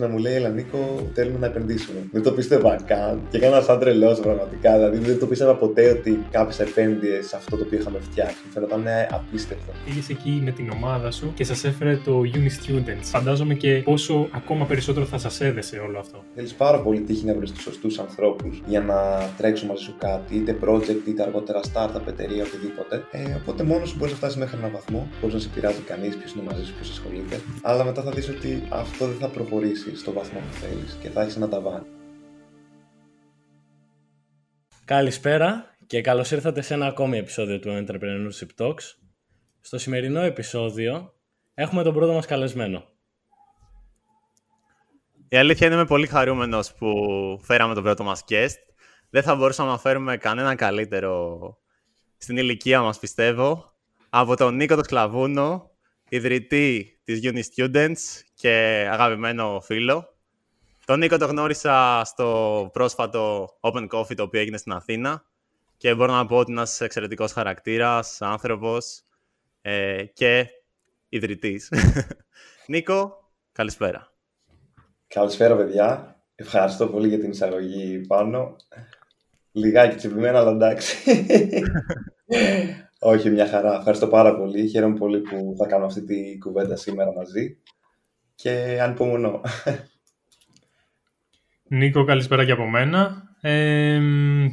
να μου λέει Ελά Νίκο, θέλουμε να επενδύσουμε. Δεν το πίστευα καν και έκανα σαν τρελός πραγματικά. Δηλαδή δεν το πίστευα ποτέ ότι κάποιο επένδυες σε αυτό το οποίο είχαμε φτιάξει. Μου φαίνονταν απίστευτο. Πήγες εκεί με την ομάδα σου και σας έφερε το Uni Students. Φαντάζομαι και πόσο ακόμα περισσότερο θα σας έδεσε όλο αυτό. Θέλεις πάρα πολύ τύχη να βρεις τους σωστούς ανθρώπους για να τρέξουν μαζί σου κάτι, είτε project, είτε αργότερα startup, εταιρεία, οτιδήποτε. Ε, οπότε μόνος σου μπορείς να φτάσεις μέχρι έναν βαθμό, μπορεί να σε πειράζει κανείς, ποιος είναι μαζί σου, ποιος ασχολείται. Αλλά μετά θα δεις ότι αυτό δεν θα προχωρήσει στο βαθμό που θέλεις και θα έχεις ένα ταβάνι. Καλησπέρα και καλώς ήρθατε σε ένα ακόμη επεισόδιο του Entrepreneurship Talks. Στο σημερινό επεισόδιο έχουμε τον πρώτο μας καλεσμένο. Η αλήθεια είναι είμαι πολύ χαρούμενος που φέραμε τον πρώτο μας guest. Δεν θα μπορούσαμε να φέρουμε κανένα καλύτερο στην ηλικία μας πιστεύω από τον Νίκο Σκλαβούνο, ιδρυτή της Uni Students και αγαπημένο φίλο. Τον Νίκο το γνώρισα στο πρόσφατο Open Coffee το οποίο έγινε στην Αθήνα και μπορώ να πω ότι είναι ένας εξαιρετικός χαρακτήρας, άνθρωπος ε, και ιδρυτής. Νίκο, καλησπέρα. Καλησπέρα παιδιά. Ευχαριστώ πολύ για την εισαγωγή πάνω. Λιγάκι τσιμπημένα, αλλά εντάξει. Όχι, μια χαρά. Ευχαριστώ πάρα πολύ. Χαίρομαι πολύ που θα κάνω αυτή τη κουβέντα σήμερα μαζί και ανυπομονώ. Νίκο, καλησπέρα και από μένα. Ε,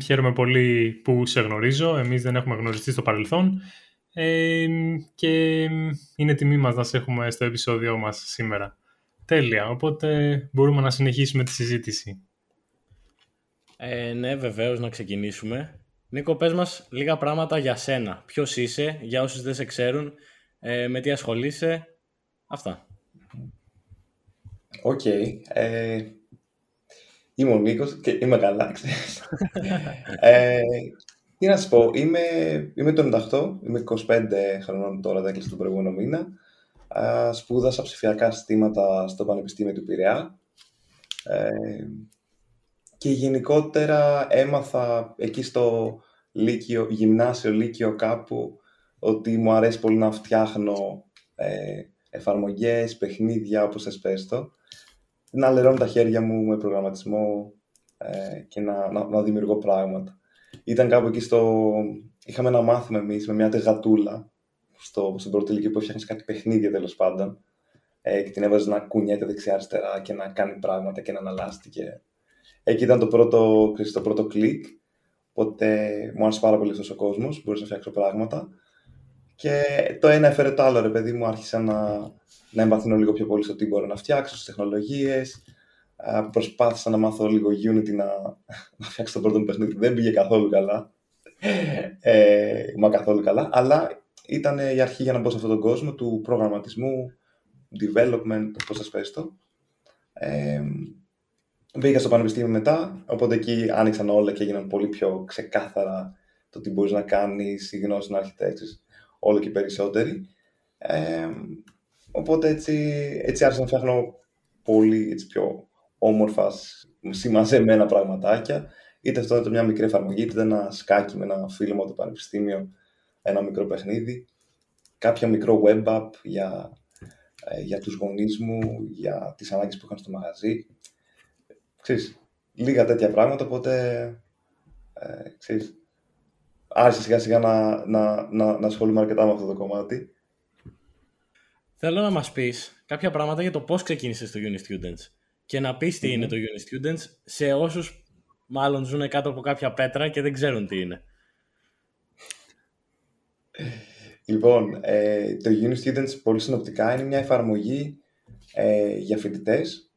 χαίρομαι πολύ που σε γνωρίζω. Εμείς δεν έχουμε γνωριστεί στο παρελθόν. Ε, και είναι τιμή μας να σε έχουμε στο επεισόδιό μας σήμερα. Τέλεια, οπότε μπορούμε να συνεχίσουμε τη συζήτηση. Ε, ναι, βεβαίως να ξεκινήσουμε. Νίκο, πες μας λίγα πράγματα για σένα. Ποιος είσαι, για όσους δεν σε ξέρουν, ε, με τι ασχολείσαι, αυτά. OK. Okay. Ε, είμαι ο Νίκος και είμαι καλά, ε, τι να σου πω, είμαι, είμαι το 98, είμαι 25 χρονών τώρα, τα έκλεισα τον προηγούμενο μήνα. Ε, σπούδασα ψηφιακά συστήματα στο Πανεπιστήμιο του Πειραιά. Ε, και γενικότερα έμαθα εκεί στο λύκειο, γυμνάσιο, λύκειο κάπου, ότι μου αρέσει πολύ να φτιάχνω ε, εφαρμογές, παιχνίδια, όπως θες πες το να λερώνω τα χέρια μου με προγραμματισμό ε, και να, να, να, δημιουργώ πράγματα. Ήταν κάπου εκεί στο... Είχαμε ένα μάθημα εμείς με μια τεγατούλα στο, στην πρώτη ηλικία που έφτιαχνες κάτι παιχνίδια τέλος πάντων. Ε, και την έβαζες να κουνιέται δεξιά-αριστερά και να κάνει πράγματα και να αναλάσσει. Και... Εκεί ήταν το πρώτο, το πρώτο κλικ. Οπότε μου άρεσε πάρα πολύ αυτός ο κόσμος. Μπορούσα να φτιάξω πράγματα. Και το ένα έφερε το άλλο, ρε παιδί μου, άρχισα να, να εμβαθύνω λίγο πιο πολύ στο τι μπορώ να φτιάξω, στις τεχνολογίες. Προσπάθησα να μάθω λίγο Unity να, να φτιάξω το πρώτο μου παιχνίδι. Δεν πήγε καθόλου καλά. Ε, μα καθόλου καλά. Αλλά ήταν η αρχή για να μπω σε αυτόν τον κόσμο του προγραμματισμού, development, πώς θα πες το. Ε, Μπήκα στο πανεπιστήμιο μετά, οπότε εκεί άνοιξαν όλα και έγιναν πολύ πιο ξεκάθαρα το τι μπορείς να κάνεις, η γνώση να αρχιτέξεις όλο και περισσότεροι. Ε, οπότε έτσι, έτσι άρχισα να φτιάχνω πολύ έτσι, πιο όμορφα, συμμαζεμένα πραγματάκια. Είτε αυτό ήταν μια μικρή εφαρμογή, είτε ένα σκάκι με ένα φίλο μου από το πανεπιστήμιο, ένα μικρό παιχνίδι. Κάποια μικρό web app για, ε, για τους γονείς μου, για τις ανάγκες που είχαν στο μαγαζί. Ξέρεις, λίγα τέτοια πράγματα, οπότε ε, ξέρεις, άρχισα σιγά σιγά να, να, να, να ασχολούμαι αρκετά με αυτό το κομμάτι. Θέλω να μας πεις κάποια πράγματα για το πώς ξεκίνησες το Uni Students και να πεις τι είναι το Uni Students σε όσους μάλλον ζουν κάτω από κάποια πέτρα και δεν ξέρουν τι είναι. Λοιπόν, ε, το Uni Students πολύ συνοπτικά είναι μια εφαρμογή ε, για φοιτητές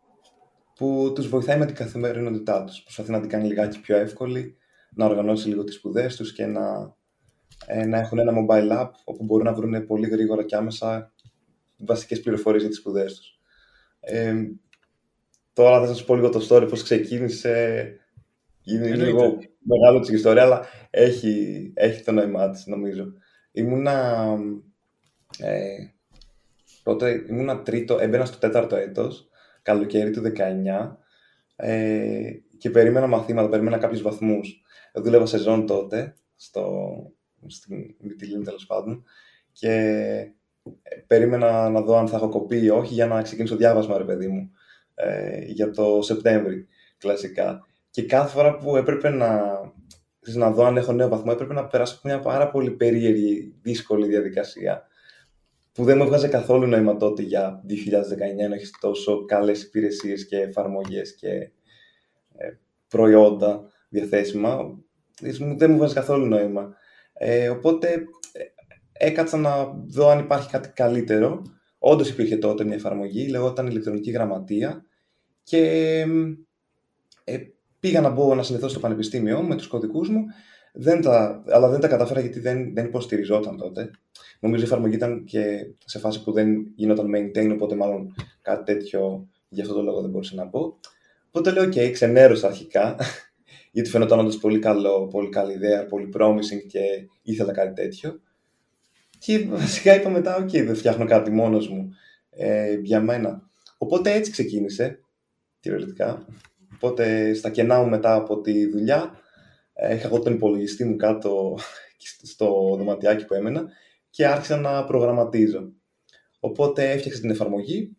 που τους βοηθάει με την καθημερινότητά τους. Προσπαθεί να την κάνει λιγάκι πιο εύκολη να οργανώσει λίγο τις σπουδές τους και να, ε, να έχουν ένα mobile app όπου μπορούν να βρουν πολύ γρήγορα και άμεσα βασικές πληροφορίες για τις σπουδές τους. Ε, τώρα θα σας πω λίγο το story, πώς ξεκίνησε. Είναι λίγο μεγάλο της ιστορία, αλλά έχει, έχει το νόημά της, νομίζω. Ήμουνα... Ε, τότε ήμουνα τρίτο, έμπαινα στο τέταρτο έτος, καλοκαίρι του 19, ε, και περίμενα μαθήματα, περίμενα κάποιους βαθμούς δούλευα σεζόν τότε, στο, στην Μυτιλίνη τέλος πάντων, και ε, περίμενα να δω αν θα έχω κοπεί ή όχι για να ξεκινήσω διάβασμα, ρε παιδί μου. ε, για το Σεπτέμβρη, κλασικά. Και κάθε φορά που έπρεπε να, να δω αν έχω νέο βαθμό, έπρεπε να περάσω από μια πάρα πολύ περίεργη, δύσκολη διαδικασία που δεν μου έβγαζε καθόλου νόημα τότε για 2019 να έχεις τόσο καλές υπηρεσίες και εφαρμογές και ε, προϊόντα διαθέσιμα. Δεν μου βγάζει καθόλου νόημα. Ε, οπότε ε, έκατσα να δω αν υπάρχει κάτι καλύτερο. Όντως υπήρχε τότε μια εφαρμογή, λεγόταν ηλεκτρονική γραμματεία και ε, πήγα να μπω να συνδεθώ στο πανεπιστήμιο με τους κωδικούς μου, δεν τα, αλλά δεν τα κατάφερα γιατί δεν, δεν υποστηριζόταν τότε. Νομίζω η εφαρμογή ήταν και σε φάση που δεν γινόταν maintain, οπότε μάλλον κάτι τέτοιο γι' αυτό το λόγο δεν μπορούσα να μπω. Οπότε λέω, OK, ξενέρωσα αρχικά, γιατί φαινόταν όντως πολύ, καλό, πολύ καλή ιδέα, πολύ promising και ήθελα κάτι τέτοιο. Και βασικά είπα μετά, OK, δεν φτιάχνω κάτι μόνος μου ε, για μένα. Οπότε έτσι ξεκίνησε, κυριολεκτικά. Οπότε στα κενά μου μετά από τη δουλειά, ε, είχα εγώ τον υπολογιστή μου κάτω στο δωματιάκι που έμενα και άρχισα να προγραμματίζω. Οπότε έφτιαξα την εφαρμογή,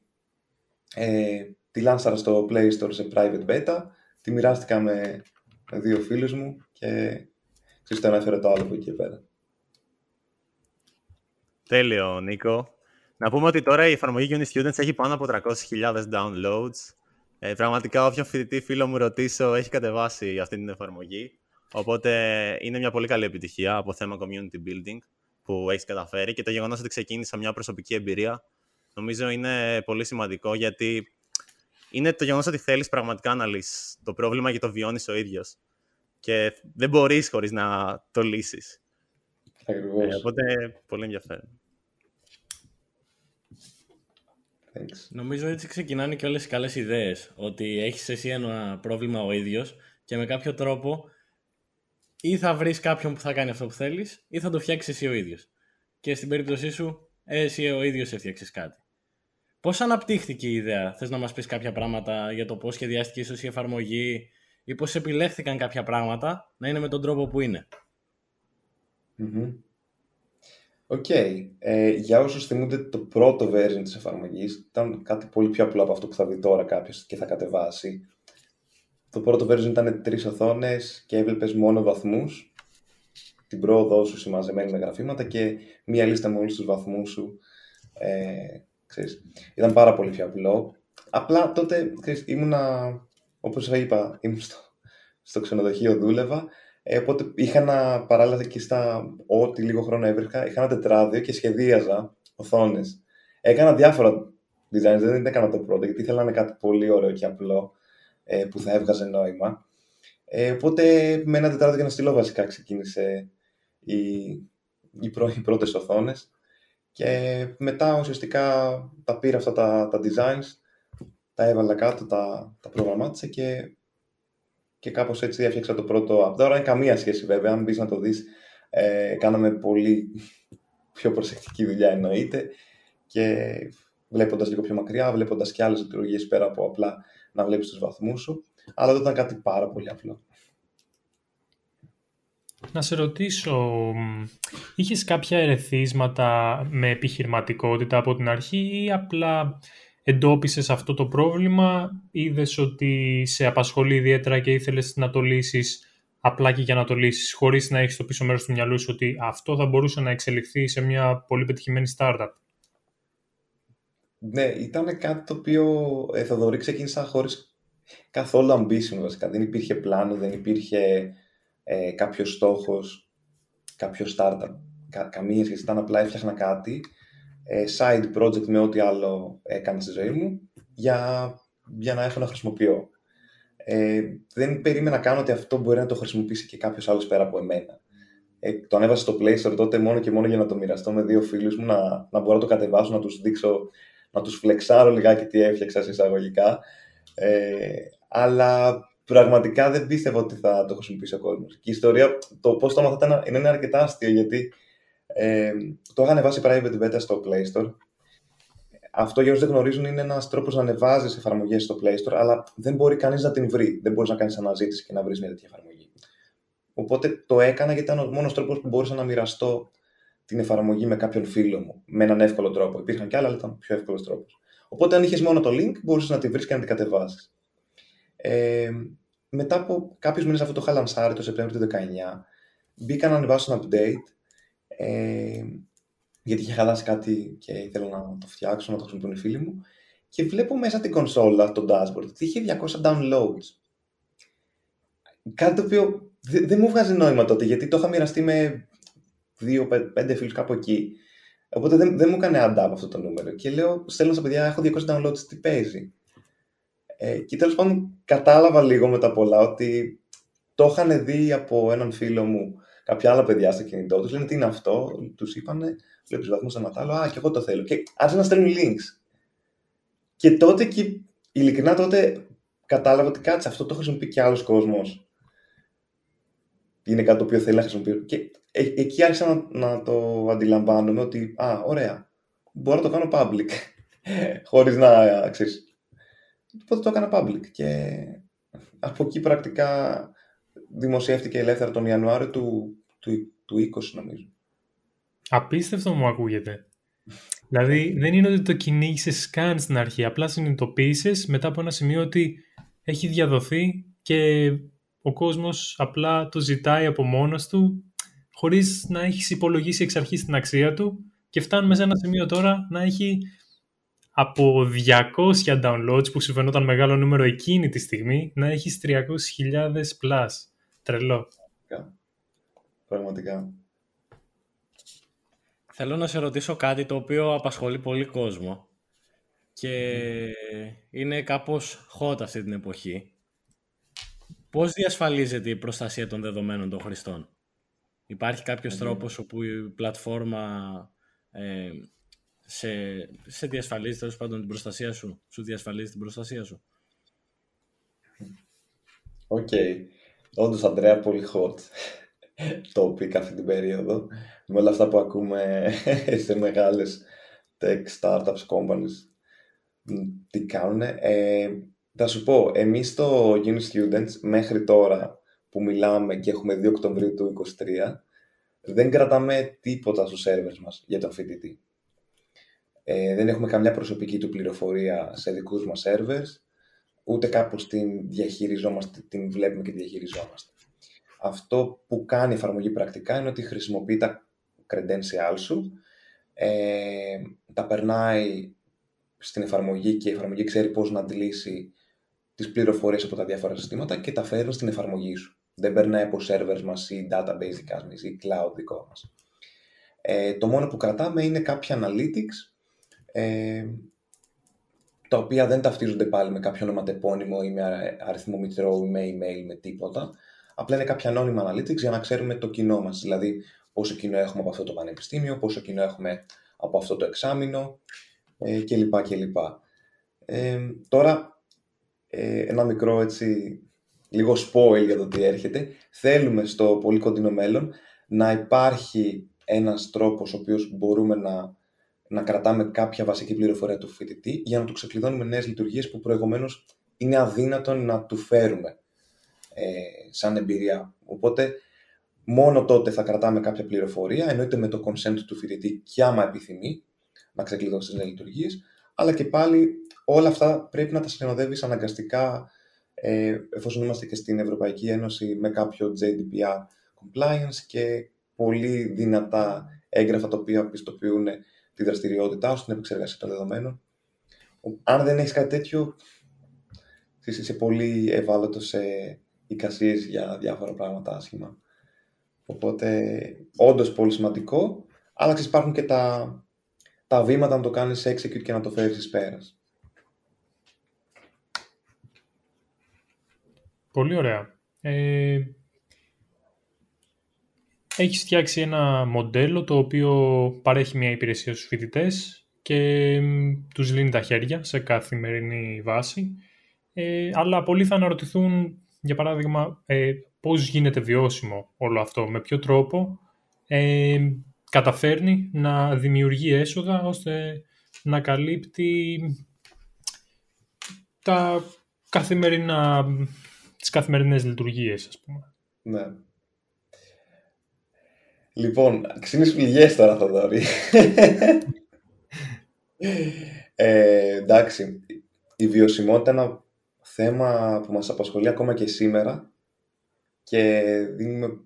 ε, τη λάνσαρα στο Play Store σε private beta, τη μοιράστηκα με, δύο φίλους μου και ξέρεις το ένα έφερε το άλλο από εκεί πέρα. Τέλειο, Νίκο. Να πούμε ότι τώρα η εφαρμογή Uni Students έχει πάνω από 300.000 downloads. Ε, πραγματικά όποιον φοιτητή φίλο μου ρωτήσω έχει κατεβάσει αυτή την εφαρμογή. Οπότε είναι μια πολύ καλή επιτυχία από θέμα community building που έχεις καταφέρει και το γεγονός ότι ξεκίνησα μια προσωπική εμπειρία νομίζω είναι πολύ σημαντικό γιατί είναι το γεγονός ότι θέλεις πραγματικά να λύσεις το πρόβλημα και το βιώνεις ο ίδιος. Και δεν μπορείς χωρίς να το λύσεις. Ακριβώς. Ε, οπότε πολύ ενδιαφέρον. Νομίζω έτσι ξεκινάνε και όλες οι καλές ιδέες. Ότι έχεις εσύ ένα πρόβλημα ο ίδιος και με κάποιο τρόπο ή θα βρεις κάποιον που θα κάνει αυτό που θέλεις ή θα το φτιάξεις εσύ ο ίδιος. Και στην περίπτωσή σου, εσύ ο ίδιος έφτιαξες κάτι. Πώς αναπτύχθηκε η ιδέα, θες να μας πεις κάποια πράγματα για το πώς σχεδιάστηκε ίσως η εφαρμογή ή πώς επιλέχθηκαν κάποια πράγματα να είναι με τον τρόπο που είναι; OK. Okay. Ε, για όσους θυμούνται το πρώτο version της εφαρμογής ήταν κάτι πολύ πιο απλό από αυτό που θα δει τώρα κάποιος και θα κατεβάσει. Το πρώτο version ήταν τρεις οθόνες και έβλεπες μόνο βαθμούς, την πρόοδό σου συμμαζεμένη με γραφήματα και μία λίστα με όλους τους βαθμούς σου. Ε, ξέρεις. Ήταν πάρα πολύ πιο απλό. Απλά τότε ξέρεις, ήμουνα, όπως είπα, ήμουν στο, στο ξενοδοχείο, δούλευα ε, οπότε είχα ένα παράλληλα και στα ό,τι λίγο χρόνο έβρισκα, είχα ένα τετράδιο και σχεδίαζα οθόνες. Έκανα διάφορα designs, δεν έκανα το πρώτο, γιατί ήθελα να είναι κάτι πολύ ωραίο και απλό ε, που θα έβγαζε νόημα. Ε, οπότε με ένα τετράδιο και ένα στυλό βασικά ξεκίνησε οι, οι, πρω, οι πρώτες οθόνες και μετά ουσιαστικά τα πήρα αυτά τα, τα designs, τα έβαλα κάτω, τα, τα προγραμμάτισα και και κάπως έτσι έφτιαξα το πρώτο app. Τώρα είναι καμία σχέση βέβαια, αν μπεις να το δεις. Ε, κάναμε πολύ πιο προσεκτική δουλειά εννοείται και βλέποντας λίγο πιο μακριά, βλέποντας και άλλες λειτουργίες πέρα από απλά να βλέπεις τους βαθμούς σου. Αλλά δεν ήταν κάτι πάρα πολύ απλό. Να σε ρωτήσω, είχες κάποια ερεθίσματα με επιχειρηματικότητα από την αρχή ή απλά εντόπισες αυτό το πρόβλημα, είδες ότι σε απασχολεί ιδιαίτερα και ήθελες να το λύσεις απλά και για να το λύσεις, χωρίς να έχεις το πίσω μέρος του μυαλού σου ότι αυτό θα μπορούσε να εξελιχθεί σε μια πολύ πετυχημένη startup; Ναι, ήταν κάτι το οποίο ε, Θοδωρή ξεκίνησα χωρίς καθόλου ambition βασικά. Δεν υπήρχε πλάνο, δεν υπήρχε ε, κάποιος στόχος, κάποιο startup. Κα, καμία σχέση. Ήταν απλά έφτιαχνα κάτι ε, side project με ό,τι άλλο έκανα στη ζωή μου για, για να έχω να χρησιμοποιώ. Ε, δεν περίμενα να κάνω ότι αυτό μπορεί να το χρησιμοποιήσει και κάποιος άλλος πέρα από εμένα. Ε, το ανέβασα στο Play Store τότε μόνο και μόνο για να το μοιραστώ με δύο φίλους μου, να, να μπορώ να το κατεβάσω, να τους δείξω, να τους φλεξάρω λιγάκι τι έφτιαξα σε εισαγωγικά. Ε, αλλά πραγματικά δεν πίστευα ότι θα το χρησιμοποιήσει ο κόσμος. Και η ιστορία, το πώς το έμαθα είναι αρκετά αστείο, γιατί ε, το είχα ανεβάσει private beta στο Play Store. Αυτό για όσους δεν γνωρίζουν είναι ένας τρόπος να ανεβάζεις εφαρμογές στο Play Store, αλλά δεν μπορεί κανείς να την βρει. Δεν μπορείς να κάνεις αναζήτηση και να βρεις μια τέτοια εφαρμογή. Οπότε το έκανα γιατί ήταν ο μόνος τρόπος που μπορούσα να μοιραστώ την εφαρμογή με κάποιον φίλο μου με έναν εύκολο τρόπο. Υπήρχαν και άλλα, αλλά ήταν πιο εύκολος τρόπος. Οπότε αν είχες μόνο το link, μπορούσες να τη βρεις και να την κατεβάσεις. Ε, μετά από κάποιους μήνες αυτό το είχα λανσάρει το Σεπτέμβριο του 19, μπήκα να ανεβάσω ένα update ε, γιατί είχε χαλάσει κάτι και ήθελα να το φτιάξω, να το χρησιμοποιούν οι φίλοι μου και βλέπω μέσα την κονσόλα, το dashboard, ότι είχε 200 downloads. Κάτι το οποίο δεν μου βγάζει νόημα τότε, γιατί το είχα μοιραστεί με δύο-πέντε φίλους κάπου εκεί. Οπότε δεν, δεν μου έκανε add up αυτό το νούμερο. Και λέω, στέλνω στα παιδιά, έχω 200 downloads, τι παίζει; Ε, και τέλος πάντων κατάλαβα λίγο με τα πολλά ότι το είχαν δει από έναν φίλο μου κάποια άλλα παιδιά στο κινητό τους. Λένε τι είναι αυτό, τους είπανε, βλέπει βαθμού σταματά, λέω Α, και εγώ το θέλω. Και άρχισαν να στέλνουν links. Και τότε, και, ειλικρινά τότε κατάλαβα ότι κάτσε αυτό το χρησιμοποιεί και άλλος κόσμος. Είναι κάτι το οποίο θέλει να χρησιμοποιήσω. Και ε, εκεί άρχισα να, να το αντιλαμβάνομαι ότι, α, ωραία, μπορώ να το κάνω public. Χωρίς να, ξέρεις, Οπότε το έκανα public και από εκεί πρακτικά δημοσιεύτηκε ελεύθερα τον Ιανουάριο του, του, του 20 νομίζω. Απίστευτο μου ακούγεται. δηλαδή δεν είναι ότι το κυνήγησες σκάν στην αρχή, απλά συνειδητοποίησες μετά από ένα σημείο ότι έχει διαδοθεί και ο κόσμος απλά το ζητάει από μόνος του χωρίς να έχεις υπολογίσει εξ αρχής την αξία του και φτάνουμε σε ένα σημείο τώρα να έχει από 200 downloads που συμφαινόταν μεγάλο νούμερο εκείνη τη στιγμή να έχεις 300.000 plus. Τρελό. Πραγματικά. Θέλω να σε ρωτήσω κάτι το οποίο απασχολεί πολύ κόσμο και είναι κάπως hot αυτή την εποχή. Πώς διασφαλίζεται η προστασία των δεδομένων των χρηστών; Υπάρχει κάποιος mm τρόπος όπου η πλατφόρμα ε, σε, σε διασφαλίζει τέλος πάντων την προστασία σου. Σου διασφαλίζει την προστασία σου. OK. Okay. Όντως, Αντρέα, πολύ hot topic αυτή την περίοδο. Με όλα αυτά που ακούμε σε μεγάλες tech startups companies. Τι κάνουν. Ε, θα σου πω, εμείς στο Uni Students μέχρι τώρα που μιλάμε και έχουμε 2 Οκτωβρίου του 2023 δεν κρατάμε τίποτα στους servers μας για τον φοιτητή. Ε, δεν έχουμε καμιά προσωπική του πληροφορία σε δικούς μας servers, ούτε κάπως την διαχειριζόμαστε, την βλέπουμε και τη διαχειριζόμαστε. Αυτό που κάνει η εφαρμογή πρακτικά είναι ότι χρησιμοποιεί τα credentials σου, ε, τα περνάει στην εφαρμογή και η εφαρμογή ξέρει πώς να αντιλήσει τις πληροφορίες από τα διάφορα συστήματα και τα φέρνει στην εφαρμογή σου. Δεν περνάει από servers μας ή database δικά μας ή cloud δικό μας. Ε, το μόνο που κρατάμε είναι κάποια analytics ε, τα οποία δεν ταυτίζονται πάλι με κάποιο ονοματεπώνυμο ή με αριθμό μητρώου ή με email, με τίποτα. Απλά είναι κάποια ανώνυμα analytics για να ξέρουμε το κοινό μας, δηλαδή πόσο κοινό έχουμε από αυτό το πανεπιστήμιο, πόσο κοινό έχουμε από αυτό το εξάμεινο ε, κλπ. κλπ. Ε, τώρα, ε, ένα μικρό έτσι, λίγο spoil για το τι έρχεται. Θέλουμε στο πολύ κοντινό μέλλον να υπάρχει ένας τρόπος ο οποίος μπορούμε να να κρατάμε κάποια βασική πληροφορία του φοιτητή για να του ξεκλειδώνουμε νέες λειτουργίες που προηγουμένως είναι αδύνατον να του φέρουμε ε, σαν εμπειρία. Οπότε, μόνο τότε θα κρατάμε κάποια πληροφορία, εννοείται με το consent του φοιτητή και άμα επιθυμεί να ξεκλειδώσει τις νέες λειτουργίες, αλλά και πάλι όλα αυτά πρέπει να τα συνοδεύει αναγκαστικά ε, εφόσον είμαστε και στην Ευρωπαϊκή Ένωση με κάποιο JDPR compliance και πολύ δυνατά έγγραφα τα οποία πιστοποιούν τη δραστηριότητά σου, την επεξεργασία των δεδομένων. Αν δεν έχεις κάτι τέτοιο, είσαι πολύ ευάλωτο σε εικασίες για διάφορα πράγματα άσχημα. Οπότε, όντως πολύ σημαντικό, αλλά ξέρεις, υπάρχουν και τα, τα βήματα να το κάνεις execute και να το φέρεις εις πέρας. Πολύ ωραία. Ε, έχεις φτιάξει ένα μοντέλο το οποίο παρέχει μια υπηρεσία στους φοιτητές και τους λύνει τα χέρια σε καθημερινή βάση. Ε, αλλά πολλοί θα αναρωτηθούν, για παράδειγμα, ε, πώς γίνεται βιώσιμο όλο αυτό, με ποιο τρόπο ε, καταφέρνει να δημιουργεί έσοδα ώστε να καλύπτει τα καθημερινά, τις καθημερινές λειτουργίες, ας πούμε. Ναι. Λοιπόν, ξύνεις πληγές τώρα, Θοδωρή. Ε, εντάξει, η βιωσιμότητα είναι ένα θέμα που μας απασχολεί ακόμα και σήμερα και δίνουμε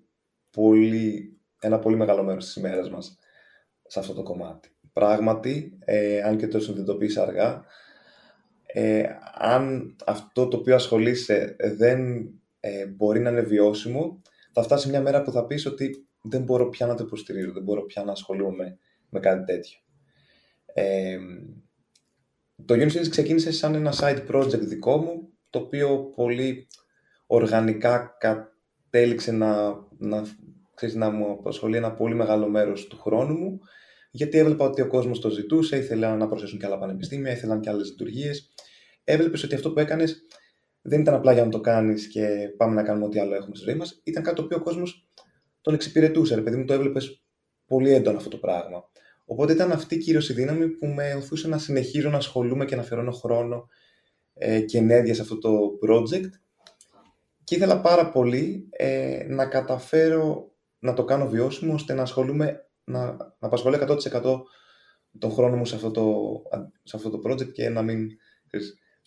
πολύ, ένα πολύ μεγάλο μέρος της ημέρας μας σε αυτό το κομμάτι. Πράγματι, ε, αν και το συνειδητοποιείς αργά, ε, αν αυτό το οποίο ασχολείσαι δεν ε, μπορεί να είναι βιώσιμο, θα φτάσει μια μέρα που θα πεις ότι δεν μπορώ πια να το υποστηρίζω, δεν μπορώ πια να ασχολούμαι με κάτι τέτοιο. Ε, το Unisys ξεκίνησε σαν ένα side project δικό μου, το οποίο πολύ οργανικά κατέληξε να, να, ξέρεις, να μου απασχολεί ένα πολύ μεγάλο μέρος του χρόνου μου, γιατί έβλεπα ότι ο κόσμος το ζητούσε, ήθελα να προσθέσουν και άλλα πανεπιστήμια, ήθελαν και άλλες λειτουργίες. Έβλεπες ότι αυτό που έκανες δεν ήταν απλά για να το κάνεις και πάμε να κάνουμε ό,τι άλλο έχουμε στη ζωή μας, ήταν κάτι το οποίο ο κόσμος τον εξυπηρετούσε, ρε παιδί μου, το έβλεπες πολύ έντονα αυτό το πράγμα. Οπότε ήταν αυτή κυρίως η δύναμη που με οθούσε να συνεχίζω να ασχολούμαι και να αφιερώνω χρόνο ε, και ενέργεια σε αυτό το project. Και ήθελα πάρα πολύ ε, να καταφέρω να το κάνω βιώσιμο, ώστε να ασχολούμαι, να, να απασχολώ 100% τον χρόνο μου σε αυτό το, σε αυτό το project και να μην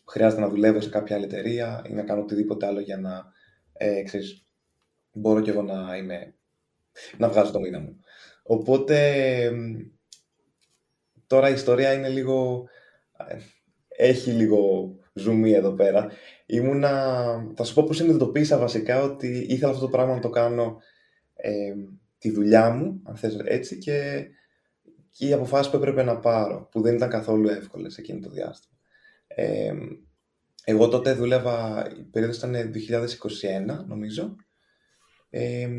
χρειάζεται να δουλεύω σε κάποια άλλη εταιρεία ή να κάνω οτιδήποτε άλλο για να ε, ξέρεις, μπορώ και εγώ να είμαι να βγάζω το μήνα μου. Οπότε τώρα η ιστορία είναι λίγο... Ε, έχει λίγο ζουμί εδώ πέρα. Ήμουνα... Θα σου πω πώς συνειδητοποίησα βασικά ότι ήθελα αυτό το πράγμα να το κάνω ε, τη δουλειά μου, αν θες έτσι, και, και οι αποφάσεις που έπρεπε να πάρω, που δεν ήταν καθόλου εύκολες εκείνο το διάστημα. Ε, εγώ τότε δούλευα, η περίοδος ήταν 2021 νομίζω, ε,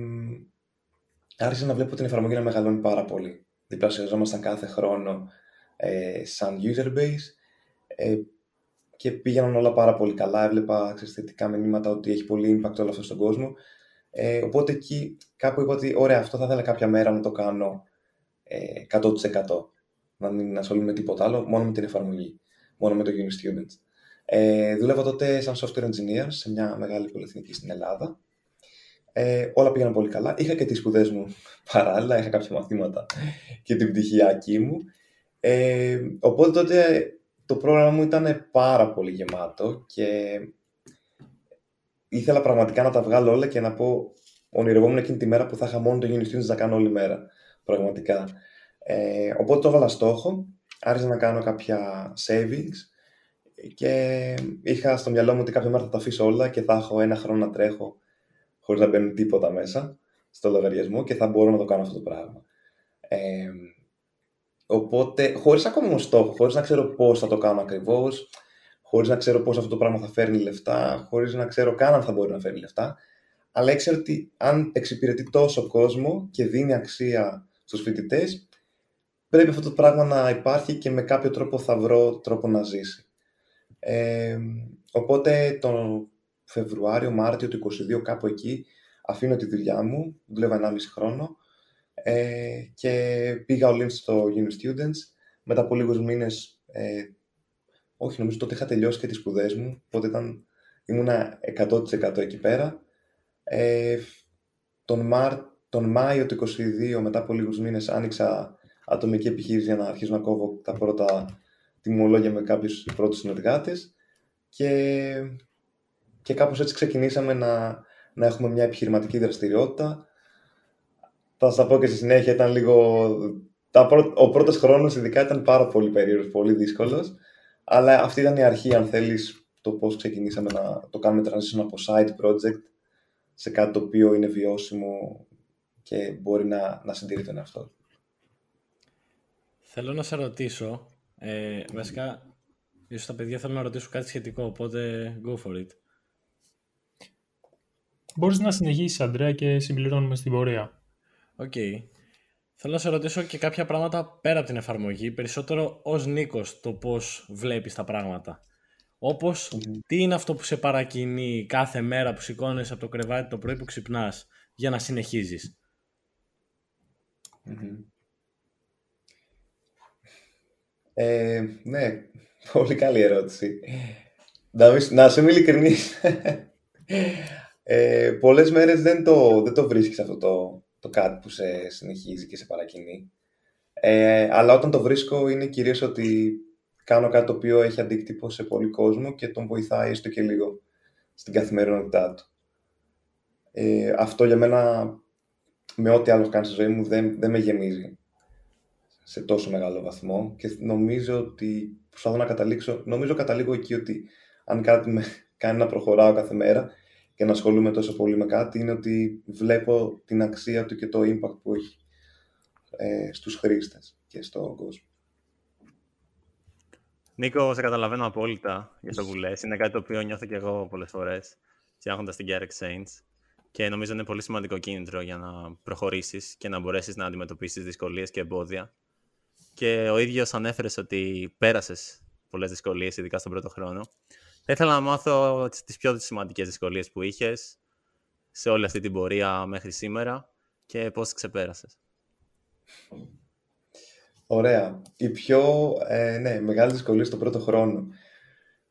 άρχισα να βλέπω την εφαρμογή να μεγαλώνει πάρα πολύ. Διπλασιαζόμασταν κάθε χρόνο ε, σαν user base ε, και πήγαιναν όλα πάρα πολύ καλά. Έβλεπα θετικά μηνύματα ότι έχει πολύ impact όλο αυτό στον κόσμο. Ε, οπότε εκεί κάπου είπα ότι ωραία, αυτό θα ήθελα κάποια μέρα να το κάνω ε, 100%. Να μην ασχολούμαι με τίποτα άλλο, μόνο με την εφαρμογή, μόνο με το Uni Students. Ε, δούλευα τότε σαν software engineer σε μια μεγάλη πολυεθνική στην Ελλάδα ε, όλα πήγαν πολύ καλά. Είχα και τις σπουδές μου παράλληλα, είχα κάποια μαθήματα και την πτυχιακή μου. Ε, οπότε τότε το πρόγραμμα μου ήταν πάρα πολύ γεμάτο και ήθελα πραγματικά να τα βγάλω όλα και να πω ονειρευόμουν εκείνη τη μέρα που θα είχα μόνο το Unity να κάνω όλη μέρα. Πραγματικά. Ε, οπότε το έβαλα στόχο, άρχισα να κάνω κάποια savings και είχα στο μυαλό μου ότι κάποια μέρα θα τα αφήσω όλα και θα έχω ένα χρόνο να τρέχω χωρίς να μπαίνει τίποτα μέσα στο λογαριασμό και θα μπορώ να το κάνω αυτό το πράγμα. Ε, οπότε, χωρίς ακόμα όμως στόχο, χωρίς να ξέρω πώς θα το κάνω ακριβώς, χωρίς να ξέρω πώς αυτό το πράγμα θα φέρνει λεφτά, χωρίς να ξέρω καν αν θα μπορεί να φέρνει λεφτά, αλλά ήξερα ότι αν εξυπηρετεί τόσο κόσμο και δίνει αξία στους φοιτητές, πρέπει αυτό το πράγμα να υπάρχει και με κάποιο τρόπο θα βρω τρόπο να ζήσει. Ε, οπότε το Φεβρουάριο, Μάρτιο του 22 κάπου εκεί αφήνω τη δουλειά μου, δούλευα 1,5 χρόνο ε, και πήγα all στο Uni Students. Μετά από λίγους μήνες, ε, όχι νομίζω τότε είχα τελειώσει και τις σπουδές μου, οπότε ήταν, ήμουνα 100% εκεί πέρα. Ε, τον, Μάρ, τον Μάιο του 22, μετά από λίγους μήνες, άνοιξα ατομική επιχείρηση για να αρχίσω να κόβω τα πρώτα τιμολόγια με κάποιους πρώτους συνεργάτες και και κάπως έτσι ξεκινήσαμε να, να έχουμε μια επιχειρηματική δραστηριότητα. Θα σας τα πω και στη συνέχεια, ήταν λίγο... Ο πρώτος χρόνος ειδικά ήταν πάρα πολύ περίεργος, πολύ δύσκολος. Αλλά αυτή ήταν η αρχή, αν θέλεις, το πώς ξεκινήσαμε να το κάνουμε transition από side project σε κάτι το οποίο είναι βιώσιμο και μπορεί να, να συντηρεί τον εαυτό Θέλω να σε ρωτήσω, ε, βασικά, ίσως τα παιδιά θέλουν να ρωτήσουν κάτι σχετικό, οπότε go for it. Μπορείς να συνεχίσεις, Αντρέα, και συμπληρώνουμε στην πορεία. OK. Okay. Θέλω να σε ρωτήσω και κάποια πράγματα πέρα από την εφαρμογή, περισσότερο ως Νίκος το πώς βλέπεις τα πράγματα. Όπως, τι είναι αυτό που σε παρακινεί κάθε μέρα που σηκώνεσαι από το κρεβάτι το πρωί που ξυπνάς για να συνεχιζεις Ε, ναι, πολύ καλή ερώτηση. Να, να σου είμαι ειλικρινής. Ε, πολλές μέρες δεν το, δεν το βρίσκεις αυτό το, το κάτι που σε συνεχίζει και σε παρακινεί. Ε, αλλά όταν το βρίσκω είναι κυρίως ότι κάνω κάτι το οποίο έχει αντίκτυπο σε πολύ κόσμο και τον βοηθάει έστω και λίγο στην καθημερινότητά του. Ε, αυτό για μένα, με ό,τι άλλο κάνει στη ζωή μου, δεν, δεν με γεμίζει σε τόσο μεγάλο βαθμό και νομίζω ότι προσπαθώ να καταλήξω, νομίζω καταλήγω εκεί ότι αν κάτι με κάνει να προχωράω κάθε μέρα και να ασχολούμαι τόσο πολύ με κάτι είναι ότι βλέπω την αξία του και το impact που έχει ε, στους χρήστες και στον κόσμο. Νίκο, σε καταλαβαίνω απόλυτα για αυτό που λες. Είναι κάτι το οποίο νιώθω και εγώ πολλές φορές, φτιάχνοντας την Gear Exchange. Και νομίζω είναι πολύ σημαντικό κίνητρο για να προχωρήσεις και να μπορέσεις να αντιμετωπίσεις δυσκολίες και εμπόδια. Και ο ίδιος ανέφερες ότι πέρασες πολλές δυσκολίες, ειδικά στον πρώτο χρόνο. Θα ήθελα να μάθω τις πιο σημαντικές δυσκολίες που είχες σε όλη αυτή την πορεία μέχρι σήμερα και πώς ξεπέρασες. Ωραία. Η πιο ε, ναι, μεγάλη δυσκολία στο πρώτο χρόνο.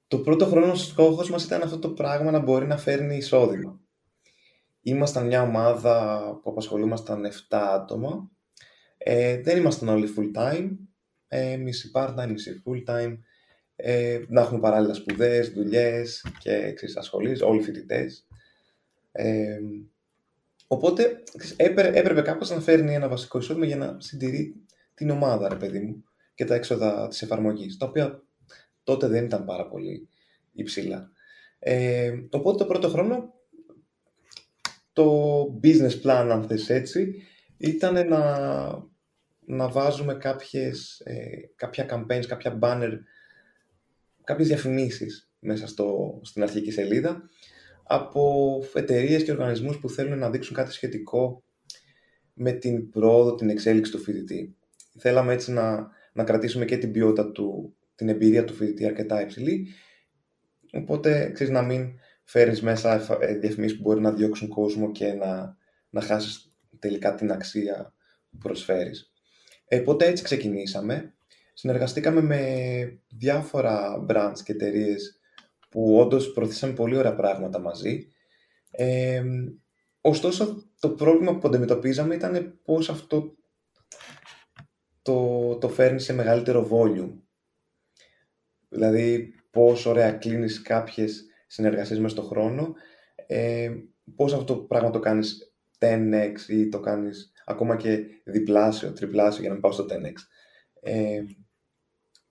Το πρώτο χρόνο ο στόχος μας ήταν αυτό το πράγμα να μπορεί να φέρνει εισόδημα. Ήμασταν μια ομάδα που απασχολούμασταν 7 άτομα. Ε, δεν ήμασταν όλοι full time. Ε, μισή part time, μισή full time. Ε, να έχουμε παράλληλα σπουδές, δουλειές και ασχολείς, όλοι οι φοιτητές. Ε, οπότε έπρεπε, έπρεπε κάπως να φέρνει ένα βασικό εισόδημα για να συντηρεί την ομάδα, ρε παιδί μου, και τα έξοδα της εφαρμογής, τα οποία τότε δεν ήταν πάρα πολύ υψηλά. Ε, οπότε το πρώτο χρόνο το business plan, αν θες έτσι, ήταν να, να βάζουμε κάποιες, ε, κάποια campaigns, κάποια banner, κάποιες διαφημίσεις μέσα στο, στην αρχική σελίδα από εταιρείες και οργανισμούς που θέλουν να δείξουν κάτι σχετικό με την πρόοδο, την εξέλιξη του φοιτητή θέλαμε έτσι να, να κρατήσουμε και την ποιότητα του, την εμπειρία του φοιτητή αρκετά υψηλή. Οπότε, ξέρεις, να μην φέρεις μέσα ε, διαφημίσεις που μπορεί να διώξουν κόσμο και να, να χάσεις τελικά την αξία που προσφέρεις. Ε, οπότε έτσι ξεκινήσαμε. Συνεργαστήκαμε με διάφορα brands και εταιρείες που όντως προωθήσαμε πολύ ωραία πράγματα μαζί. Ε, ωστόσο, το πρόβλημα που αντιμετωπίζαμε ήταν πώς αυτό το, το φέρνει σε μεγαλύτερο volume. Δηλαδή, πώς ωραία κλείνεις κάποιες συνεργασίες μέσα στον χρόνο, ε, πώς αυτό το πράγμα το κάνεις 10x ή το κάνεις ακόμα και διπλάσιο, τριπλάσιο για να πάω στο 10x. Ε,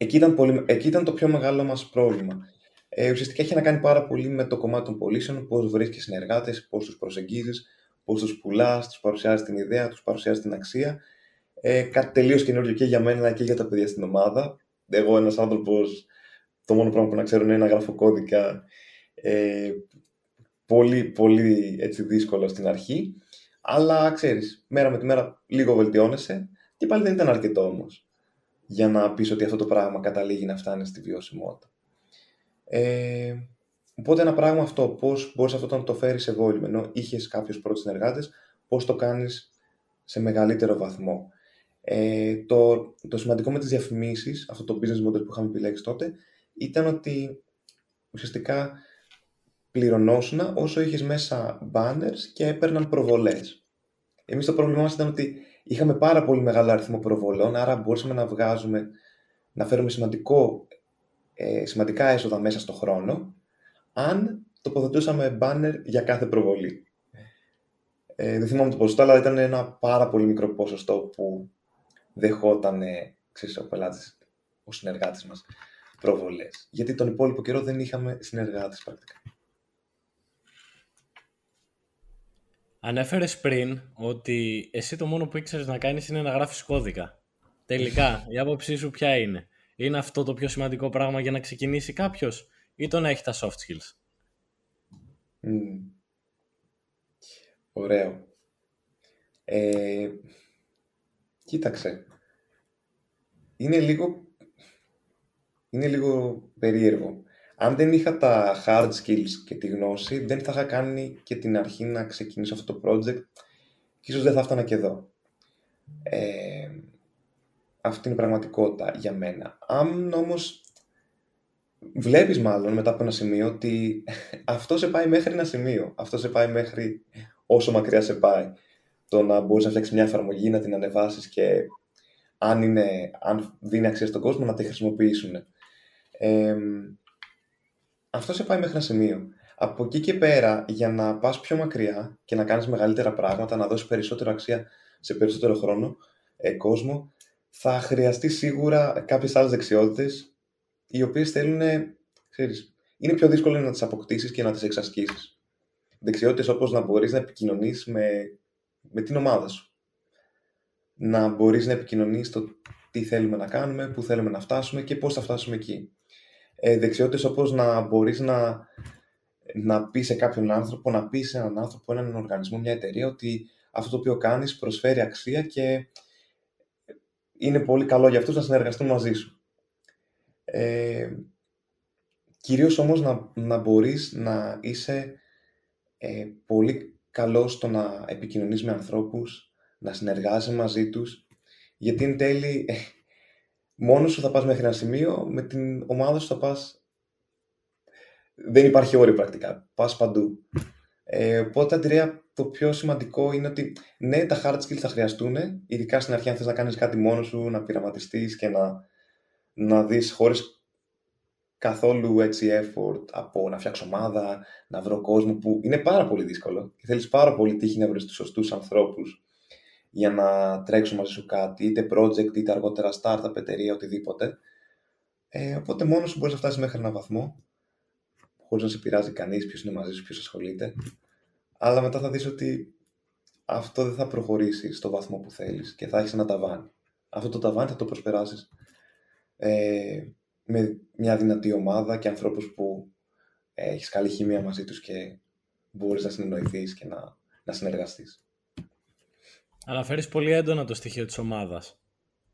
εκεί, ήταν πολύ, εκεί ήταν το πιο μεγάλο μας πρόβλημα. Ε, ουσιαστικά έχει να κάνει πάρα πολύ με το κομμάτι των πωλήσεων, πώς βρίσκεις συνεργάτες, πώς τους προσεγγίζεις, πώς τους πουλάς, τους παρουσιάζεις την ιδέα, τους παρουσιάζεις την αξία ε, κάτι τελείως καινούριο και για μένα και για τα παιδιά στην ομάδα. Εγώ ένας άνθρωπος, το μόνο πράγμα που να ξέρω είναι να γράφω κώδικα. Ε, πολύ, πολύ έτσι δύσκολο στην αρχή. Αλλά ξέρεις, μέρα με τη μέρα λίγο βελτιώνεσαι και πάλι δεν ήταν αρκετό όμως για να πεις ότι αυτό το πράγμα καταλήγει να φτάνει στη βιωσιμότητα. Ε, οπότε ένα πράγμα αυτό, πώς μπορείς αυτό να το φέρεις σε βόλυμα, ενώ είχες κάποιους πρώτους συνεργάτες, πώς το κάνεις σε μεγαλύτερο βαθμό. Ε, το, το σημαντικό με τις διαφημίσεις, αυτό το business model που είχαμε επιλέξει τότε, ήταν ότι ουσιαστικά πληρωνόσουν όσο είχες μέσα banners και έπαιρναν προβολές. Εμείς το πρόβλημά μας ήταν ότι είχαμε πάρα πολύ μεγάλο αριθμό προβολών, άρα μπορούσαμε να βγάζουμε, να φέρουμε σημαντικό, ε, σημαντικά έσοδα μέσα στο χρόνο, αν τοποθετούσαμε banner για κάθε προβολή. Ε, δεν θυμάμαι το ποσοστό, αλλά ήταν ένα πάρα πολύ μικρό ποσοστό που δεχόταν ξέρεις, ο πελάτης, ο συνεργάτης μας, προβολές. Γιατί τον υπόλοιπο καιρό δεν είχαμε συνεργάτες πρακτικά. Ανέφερες πριν ότι εσύ το μόνο που ήξερες να κάνεις είναι να γράφεις κώδικα. Τελικά, η άποψή σου ποια είναι; Είναι αυτό το πιο σημαντικό πράγμα για να ξεκινήσει κάποιος, ή το να έχει τα soft skills; Mm. Ωραίο. Ε, Κοίταξε. Είναι λίγο, είναι λίγο περίεργο. Αν δεν είχα τα hard skills και τη γνώση, δεν θα είχα κάνει και την αρχή να ξεκινήσω αυτό το project και ίσως δεν θα έφτανα και εδώ. Ε, αυτή είναι η πραγματικότητα για μένα. Αν όμως βλέπεις μάλλον μετά από ένα σημείο ότι αυτό σε πάει μέχρι ένα σημείο. Αυτό σε πάει μέχρι όσο μακριά σε πάει το να μπορείς να φτιάξεις μια εφαρμογή, να την ανεβάσεις και αν, είναι, αν δίνει αξία στον κόσμο να τη χρησιμοποιήσουν. Ε, αυτό σε πάει μέχρι ένα σημείο. Από εκεί και πέρα, για να πας πιο μακριά και να κάνεις μεγαλύτερα πράγματα, να δώσεις περισσότερο αξία σε περισσότερο χρόνο, ε, κόσμο, θα χρειαστεί σίγουρα κάποιες άλλες δεξιότητες, οι οποίες θέλουν, ξέρεις, είναι πιο δύσκολο να τις αποκτήσεις και να τις εξασκήσεις. Δεξιότητες όπως να μπορείς να επικοινωνείς με, με την ομάδα σου. Να μπορείς να επικοινωνείς το τι θέλουμε να κάνουμε, πού θέλουμε να φτάσουμε και πώς θα φτάσουμε εκεί. Ε, δεξιότητες όπως να μπορείς να, να πεις σε κάποιον άνθρωπο, να πεις σε έναν άνθρωπο, έναν οργανισμό, μια εταιρεία ότι αυτό το οποίο κάνεις προσφέρει αξία και είναι πολύ καλό για αυτούς να συνεργαστούν μαζί σου. Ε, κυρίως όμως να, να μπορείς να είσαι ε, πολύ καλός στο να επικοινωνείς με ανθρώπους, να συνεργάζεσαι μαζί τους, γιατί εν τέλει ε, μόνος σου θα πας μέχρι ένα σημείο, με την ομάδα σου θα πας... Δεν υπάρχει όριο πρακτικά, πας παντού. Ε, οπότε, Αντρέα, το πιο σημαντικό είναι ότι ναι, τα hard skills θα χρειαστούν, ειδικά στην αρχή αν θες να κάνεις κάτι μόνος σου, να πειραματιστείς και να, να δεις χωρίς καθόλου έτσι effort από να φτιάξω ομάδα, να βρω κόσμο που είναι πάρα πολύ δύσκολο και θέλεις πάρα πολύ τύχη να βρεις τους σωστούς ανθρώπους για να τρέξουν μαζί σου κάτι, είτε project, είτε αργότερα startup, εταιρεία, οτιδήποτε. Ε, οπότε μόνος σου μπορείς να φτάσεις μέχρι έναν βαθμό, χωρίς να σε πειράζει κανείς ποιος είναι μαζί σου, ποιος ασχολείται. Αλλά μετά θα δεις ότι αυτό δεν θα προχωρήσει στο βαθμό που θέλεις και θα έχεις ένα ταβάνι. Αυτό το ταβάνι θα το προσπεράσεις ε, με μια δυνατή ομάδα και ανθρώπους που ε, έχεις καλή χημεία μαζί τους και μπορείς να συνεννοηθείς και να, να συνεργαστείς. Αναφέρεις πολύ έντονα το στοιχείο της ομάδας.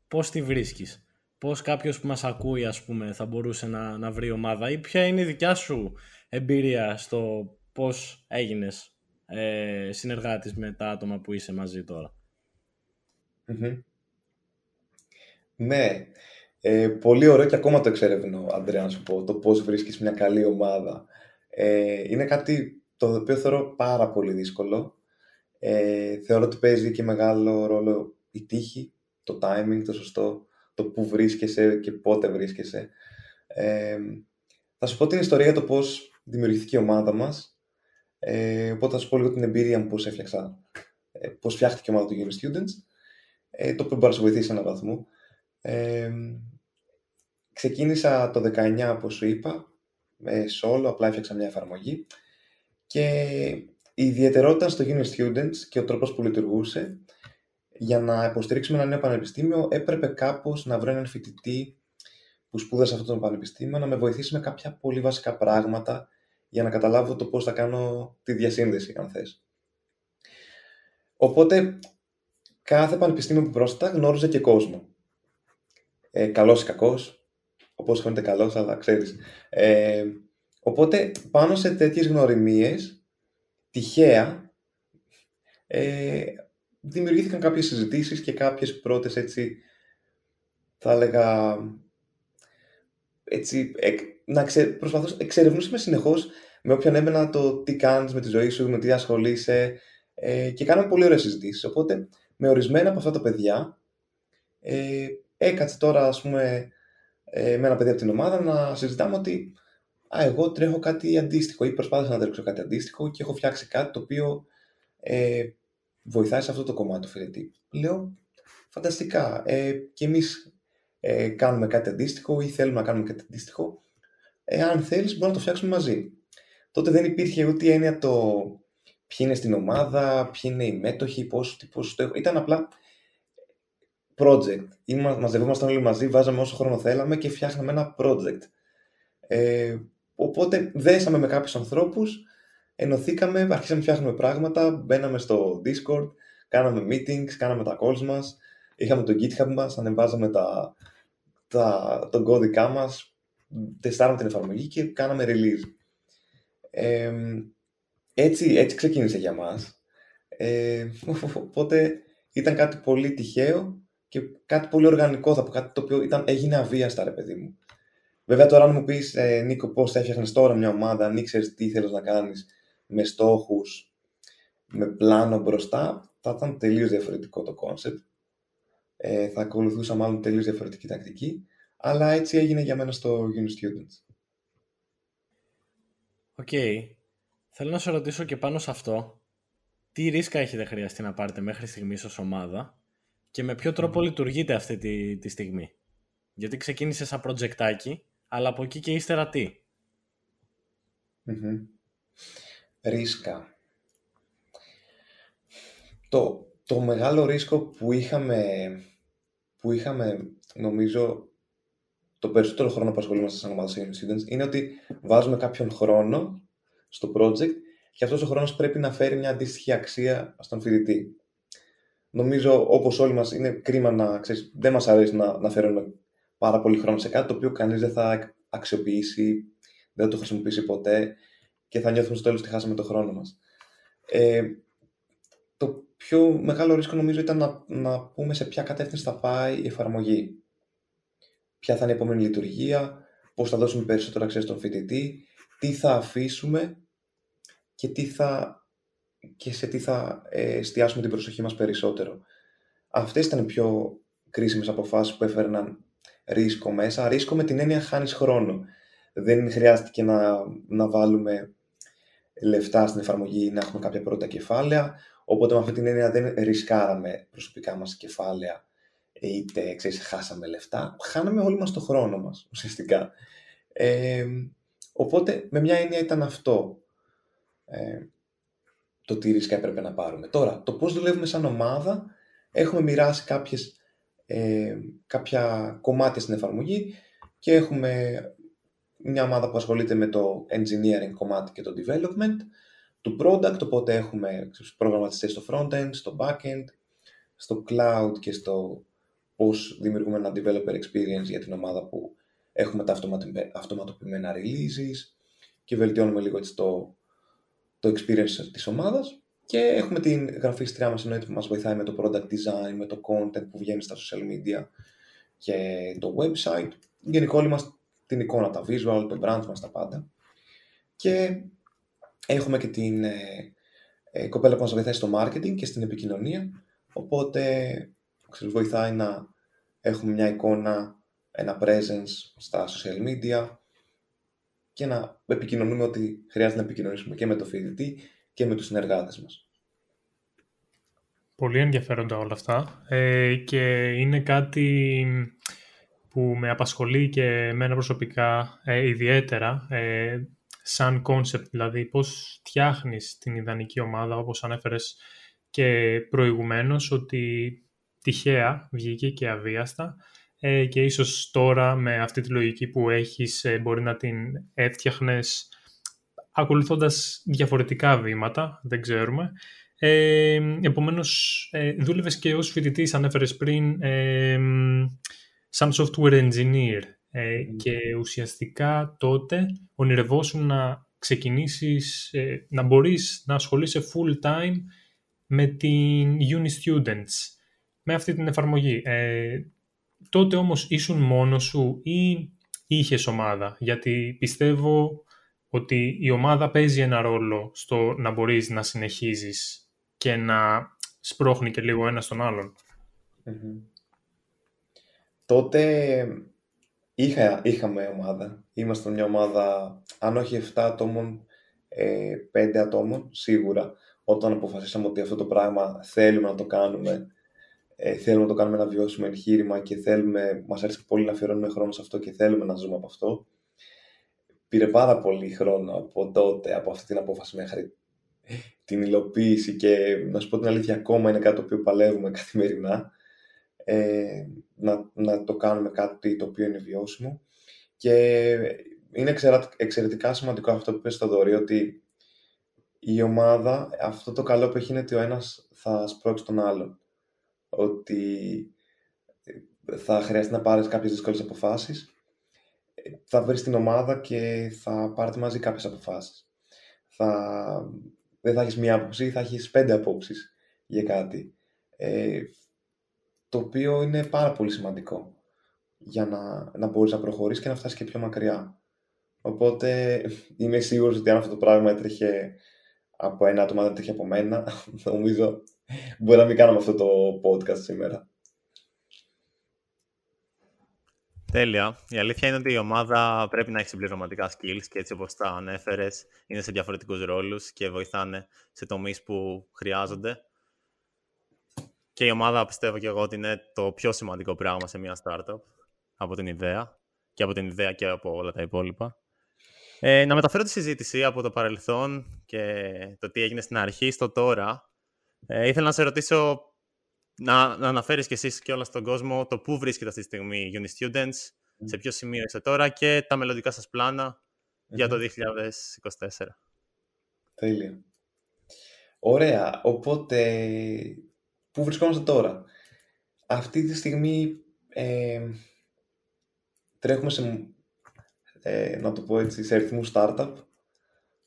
Πώς τη βρίσκεις, πώς κάποιος που μας ακούει ας πούμε θα μπορούσε να, να βρει ομάδα; Ή ποια είναι η δικιά σου εμπειρία στο πώς έγινες ε, συνεργάτης με τα άτομα που είσαι μαζί Ναι, ε, πολύ ωραίο και ακόμα το εξερευνώ, Αντρέα, να σου πω, το πώς βρίσκεις μια καλή ομάδα. Ε, είναι κάτι το οποίο θεωρώ πάρα πολύ δύσκολο. Ε, θεωρώ ότι παίζει και μεγάλο ρόλο η τύχη, το timing, το σωστό, το που βρίσκεσαι και πότε βρίσκεσαι. Ε, θα σου πω την ιστορία για το πώς δημιουργήθηκε η ομάδα μας. Ε, οπότε θα σου πω λίγο την εμπειρία μου πώς έφτιαξα, ε, πώς φτιάχτηκε η ομάδα του Uni Students, ε, το οποίο μπορείς να σου βοηθήσει σε έναν βαθμό. Ε, ξεκίνησα το 19, όπως σου είπα, με solo, απλά έφτιαξα μια εφαρμογή και η ιδιαιτερότητα στο Uni Students και ο τρόπος που λειτουργούσε για να υποστηρίξουμε ένα νέο πανεπιστήμιο έπρεπε κάπως να βρω έναν φοιτητή που σπούδασε αυτό το πανεπιστήμιο να με βοηθήσει με κάποια πολύ βασικά πράγματα για να καταλάβω το πώς θα κάνω τη διασύνδεση, αν θες. Οπότε, κάθε πανεπιστήμιο που πρόσθετα γνώριζε και κόσμο. Ε, καλός ή κακός, όπως φαίνεται καλός, αλλά ξέρεις. Ε, οπότε, πάνω σε τέτοιες γνωριμίες, τυχαία, ε, δημιουργήθηκαν κάποιες συζητήσεις και κάποιες πρώτες έτσι, θα έλεγα, έτσι, να ξε, προσπαθώ, εξερευνούσαμε συνεχώς με όποιον έμενα το τι κάνεις με τη ζωή σου, με τι ασχολείσαι ε, και κάναμε πολύ ωραίες συζητήσεις. Οπότε, με ορισμένα από αυτά τα παιδιά, ε, έκατσε τώρα, ας πούμε, ε, με ένα παιδί από την ομάδα να συζητάμε ότι α, εγώ τρέχω κάτι αντίστοιχο ή προσπάθησα να τρέξω κάτι αντίστοιχο και έχω φτιάξει κάτι το οποίο ε, βοηθάει σε αυτό το κομμάτι του φοιτητή. Λέω, φανταστικά, ε, και εμείς ε, κάνουμε κάτι αντίστοιχο ή θέλουμε να κάνουμε κάτι αντίστοιχο. Εάν θέλεις, μπορούμε να το φτιάξουμε μαζί. Τότε δεν υπήρχε ούτε έννοια το ποιοι είναι στην ομάδα, ποιοι είναι οι μέτοχοι, πώς, τι, πώς το έχω. Ήταν απλά project. Είμα, μαζευόμασταν όλοι μαζί, βάζαμε όσο χρόνο θέλαμε και φτιάχναμε ένα project. Ε, οπότε δέσαμε με κάποιους ανθρώπους, ενωθήκαμε, αρχίσαμε να φτιάχνουμε πράγματα, μπαίναμε στο Discord, κάναμε meetings, κάναμε τα calls μας, είχαμε το GitHub μας, ανεβάζαμε τα, τα, τον κώδικά μας, τεστάραμε την εφαρμογή και κάναμε release. Ε, έτσι, έτσι ξεκίνησε για μας. Ε, οπότε ήταν κάτι πολύ τυχαίο και κάτι πολύ οργανικό θα πω, κάτι το οποίο ήταν, έγινε αβίαστα ρε παιδί μου. Βέβαια τώρα αν μου πεις ε, Νίκο πώς θα έφτιαχνες τώρα μια ομάδα, αν ήξερες τι θέλεις να κάνεις με στόχους, με πλάνο μπροστά, θα ήταν τελείως διαφορετικό το concept. Ε, θα ακολουθούσα μάλλον τελείως διαφορετική τακτική. Αλλά έτσι έγινε για μένα στο Uni Students. OK. Okay. Θέλω να σε ρωτήσω και πάνω σε αυτό. Τι ρίσκα έχετε χρειαστεί να πάρετε μέχρι στιγμής ως ομάδα και με ποιο τρόπο λειτουργείτε αυτή τη, τη στιγμή; Γιατί ξεκίνησε σαν projectάκι, αλλά από εκεί και ύστερα τι; Ρίσκα. Το, το μεγάλο ρίσκο που είχαμε, που είχαμε, νομίζω, το περισσότερο χρόνο που ασχολούμαστε σαν ομάδα students είναι ότι βάζουμε κάποιον χρόνο στο project και αυτός ο χρόνος πρέπει να φέρει μια αντίστοιχη αξία στον φοιτητή. Νομίζω, όπως όλοι μας, είναι κρίμα να, ξέρεις, δεν μας αρέσει να, να φέρουμε πάρα πολύ χρόνο σε κάτι το οποίο κανείς δεν θα αξιοποιήσει, δεν θα το χρησιμοποιήσει ποτέ και θα νιώθουμε στο τέλος ότι χάσαμε το χρόνο μας. Ε, το πιο μεγάλο ρίσκο νομίζω ήταν να, να πούμε σε ποια κατεύθυνση θα πάει η εφαρμογή. Ποια θα είναι η επόμενη λειτουργία, πώς θα δώσουμε περισσότερο αξία στον φοιτητή, τι θα αφήσουμε και, τι θα, και σε τι θα ε, εστιάσουμε την προσοχή μας περισσότερο. Αυτές ήταν οι πιο κρίσιμες αποφάσεις που έφερναν ρίσκο μέσα. Ρίσκο με την έννοια χάνεις χρόνο. Δεν χρειάστηκε να, να βάλουμε λεφτά στην εφαρμογή ή να έχουμε κάποια πρώτα κεφάλαια. Οπότε με αυτή την έννοια δεν ρισκάραμε προσωπικά μας κεφάλαια είτε ξέρεις, χάσαμε λεφτά. Χάναμε όλοι μας το χρόνο μας ουσιαστικά. Ε, οπότε με μια έννοια ήταν αυτό ε, το τι ρίσκα έπρεπε να πάρουμε. Τώρα, το πώς δουλεύουμε σαν ομάδα, έχουμε μοιράσει κάποιες, ε, κάποια κομμάτια στην εφαρμογή και έχουμε μια ομάδα που ασχολείται με το engineering κομμάτι και το development του product, οπότε έχουμε προγραμματιστές στο front-end, στο back-end, στο cloud και στο πώς δημιουργούμε ένα developer experience για την ομάδα που έχουμε τα αυτοματοποιημένα releases και βελτιώνουμε λίγο έτσι το, το experience της ομάδας και έχουμε την γραφίστριά μας εννοείται που μας βοηθάει με το product design, με το content που βγαίνει στα social media και το website. Γενικώ όλοι μας την εικόνα, τα visual, το brand μας, τα πάντα. Και έχουμε και την ε, ε, κοπέλα που μας βοηθάει στο marketing και στην επικοινωνία, οπότε ξέρεις, βοηθάει να έχουμε μια εικόνα, ένα presence στα social media και να επικοινωνούμε ότι χρειάζεται να επικοινωνήσουμε και με το φοιτητή και με τους συνεργάτες μας. Πολύ ενδιαφέροντα όλα αυτά ε, και είναι κάτι που με απασχολεί και εμένα προσωπικά ε, ιδιαίτερα ε, σαν concept, δηλαδή πώς φτιάχνεις την ιδανική ομάδα όπως ανέφερες και προηγουμένως ότι τυχαία βγήκε και αβίαστα ε, και ίσως τώρα με αυτή τη λογική που έχεις ε, μπορεί να την έφτιαχνες ακολουθώντας διαφορετικά βήματα, δεν ξέρουμε. Ε, επομένως, ε, δούλευες και ως φοιτητής, ανέφερες πριν, ε, σαν software engineer ε, και ουσιαστικά τότε ονειρευόσουν να ξεκινήσεις, να μπορείς να ασχολείσαι full time με την Uni Students με αυτή την εφαρμογή. Ε, τότε όμως ήσουν μόνος σου ή είχες ομάδα, γιατί πιστεύω ότι η ομάδα παίζει ένα ρόλο στο να μπορείς να συνεχίζεις και να σπρώχνει και λίγο ένα στον αλλον Τότε είχα, είχαμε ομάδα. Είμαστε μια ομάδα, αν όχι 7 ατόμων, 5 ε, ατόμων, σίγουρα. Όταν αποφασίσαμε ότι αυτό το πράγμα θέλουμε να το κάνουμε ε, θέλουμε να το κάνουμε ένα βιώσιμο εγχείρημα και θέλουμε, μας αρέσει πολύ να αφιερώνουμε χρόνο σε αυτό και θέλουμε να ζούμε από αυτό. Πήρε πάρα πολύ χρόνο από τότε, από αυτή την απόφαση μέχρι την υλοποίηση και να σου πω την αλήθεια ακόμα είναι κάτι το οποίο παλεύουμε καθημερινά ε, να, να το κάνουμε κάτι το οποίο είναι βιώσιμο. Και είναι εξαιρετικά σημαντικό αυτό που πες στο Δωρή ότι η ομάδα, αυτό το καλό που έχει είναι ότι ο ένας θα σπρώξει τον άλλον. Ότι θα χρειαστεί να πάρεις κάποιες δύσκολες αποφάσεις, θα βρεις την ομάδα και θα πάρετε μαζί κάποιες αποφάσεις. Θα... Δεν θα έχεις μία άποψη, θα έχεις πέντε απόψεις για κάτι. Ε, το οποίο είναι πάρα πολύ σημαντικό για να, να μπορείς να προχωρήσεις και να φτάσεις και πιο μακριά. Οπότε είμαι σίγουρος ότι αν αυτό το πράγμα έτρεχε από ένα άτομο, δεν έτρεχε από μένα, νομίζω Μπορεί να μην κάναμε αυτό το podcast σήμερα. Τέλεια. Η αλήθεια είναι ότι η ομάδα πρέπει να έχει συμπληρωματικά skills και έτσι όπως τα ανέφερες είναι σε διαφορετικούς ρόλους και βοηθάνε σε τομείς που χρειάζονται. Και η ομάδα πιστεύω και εγώ ότι είναι το πιο σημαντικό πράγμα σε μια startup από την ιδέα και από την ιδέα και από όλα τα υπόλοιπα. Ε, να μεταφέρω τη συζήτηση από το παρελθόν και το τι έγινε στην αρχή στο τώρα. Ε, ήθελα να σε ρωτήσω να, να αναφέρεις και εσείς και όλα στον κόσμο το πού βρίσκεται αυτή τη στιγμή Uni Students, σε ποιο σημείο είστε τώρα και τα μελλοντικά σας πλανα για το 2024. Τέλεια. Ωραία. Οπότε, πού βρισκόμαστε τώρα; Αυτή τη στιγμή ε, τρέχουμε σε, ε, να το πω έτσι, σε αριθμού startup.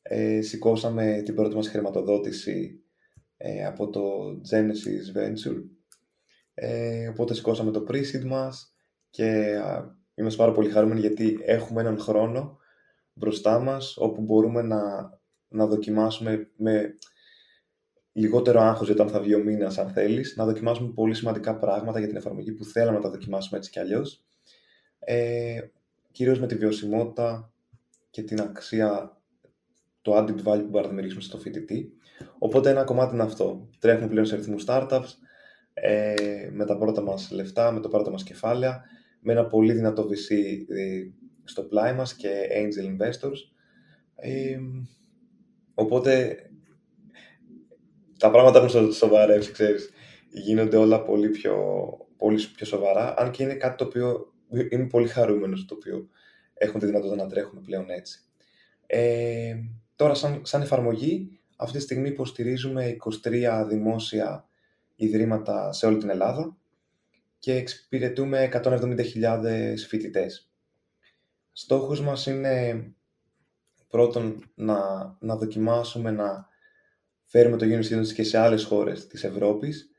Ε, σηκώσαμε την πρώτη μας χρηματοδότηση ε, από το Genesis Venture. Ε, οπότε σηκώσαμε το pre-seed μας και είμαστε πάρα πολύ χαρούμενοι γιατί έχουμε έναν χρόνο μπροστά μας όπου μπορούμε να, να δοκιμάσουμε με λιγότερο άγχος για το αν θα βγει ο μήνας αν θέλεις, να δοκιμάσουμε πολύ σημαντικά πράγματα για την εφαρμογή που θέλαμε να τα δοκιμάσουμε έτσι κι αλλιώς. Ε, κυρίως με τη βιωσιμότητα και την αξία, το added value που μπορούμε να δημιουργήσουμε στο φοιτητή. Οπότε ένα κομμάτι είναι αυτό. Τρέχουμε πλέον σε αριθμού startups, ε, με τα πρώτα μας λεφτά, με το πρώτο μας κεφάλαια, με ένα πολύ δυνατό VC ε, στο πλάι μας και angel investors. Ε, οπότε τα πράγματα έχουν σοβαρεύσει, ξέρεις. Γίνονται όλα πολύ πιο, πολύ πιο σοβαρά, αν και είναι κάτι το οποίο είμαι πολύ χαρούμενος το οποίο έχουμε τη δυνατότητα να τρέχουμε πλέον έτσι. Ε, τώρα, σαν, σαν εφαρμογή, αυτή τη στιγμή υποστηρίζουμε 23 δημόσια ιδρύματα σε όλη την Ελλάδα και εξυπηρετούμε 170.000 φοιτητές. Στόχος μας είναι πρώτον να, να δοκιμάσουμε να φέρουμε το Uni και σε άλλες χώρες της Ευρώπης.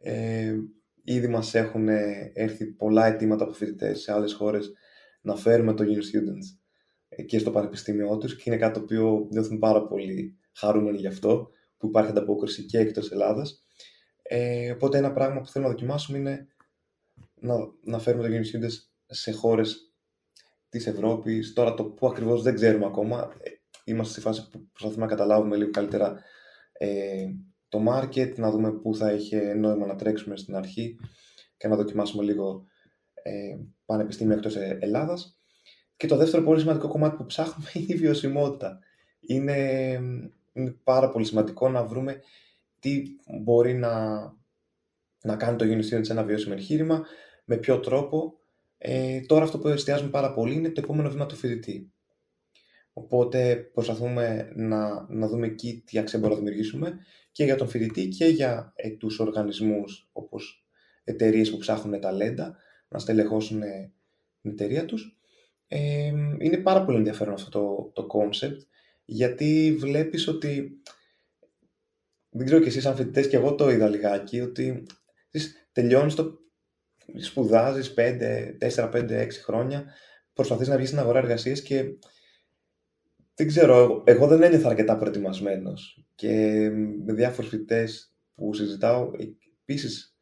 Ε, ήδη μας έχουν έρθει πολλά αιτήματα από φοιτητές σε άλλες χώρες να φέρουμε το Uni Students και στο πανεπιστήμιό τους και είναι κάτι το οποίο νιώθουμε πάρα πολύ χαρούμενοι γι' αυτό που υπάρχει ανταπόκριση και εκτός Ελλάδας. Ε, οπότε ένα πράγμα που θέλουμε να δοκιμάσουμε είναι να, να φέρουμε το Uni Students σε χώρες της Ευρώπης. Τώρα το που ακριβώς δεν ξέρουμε ακόμα. Ε, είμαστε στη φάση που προσπαθούμε να καταλάβουμε λίγο καλύτερα ε, το market, να δούμε πού θα είχε νόημα να τρέξουμε στην αρχή και να δοκιμάσουμε λίγο ε, πανεπιστήμια εκτός ε, Ελλάδας. Και το δεύτερο πολύ σημαντικό κομμάτι που ψάχνουμε είναι η βιωσιμότητα. Είναι, είναι πάρα πολύ σημαντικό να βρούμε τι μπορεί να, να κάνει το Unity σε ένα βιώσιμο εγχείρημα, με ποιο τρόπο. Ε, τώρα αυτό που εστιάζουμε πάρα πολύ είναι το επόμενο βήμα του φοιτητή. Οπότε προσπαθούμε να, να δούμε εκεί τι αξία μπορούμε να δημιουργήσουμε και για τον φοιτητή και για ε, τους οργανισμούς όπως εταιρείες που ψάχνουν ταλέντα να στελεχώσουν την εταιρεία τους. Ε, είναι πάρα πολύ ενδιαφέρον αυτό το, το concept γιατί βλέπεις ότι δεν ξέρω κι εσείς αν φοιτητές και εγώ το είδα λιγάκι ότι τελειώνεις το σπουδάζεις 5, 4, 5, 6 χρόνια προσπαθείς να βγεις στην αγορά εργασίας και δεν ξέρω, εγώ δεν ένιωθα αρκετά προετοιμασμένος. Και με διάφορους φοιτητές που συζητάω, επίσης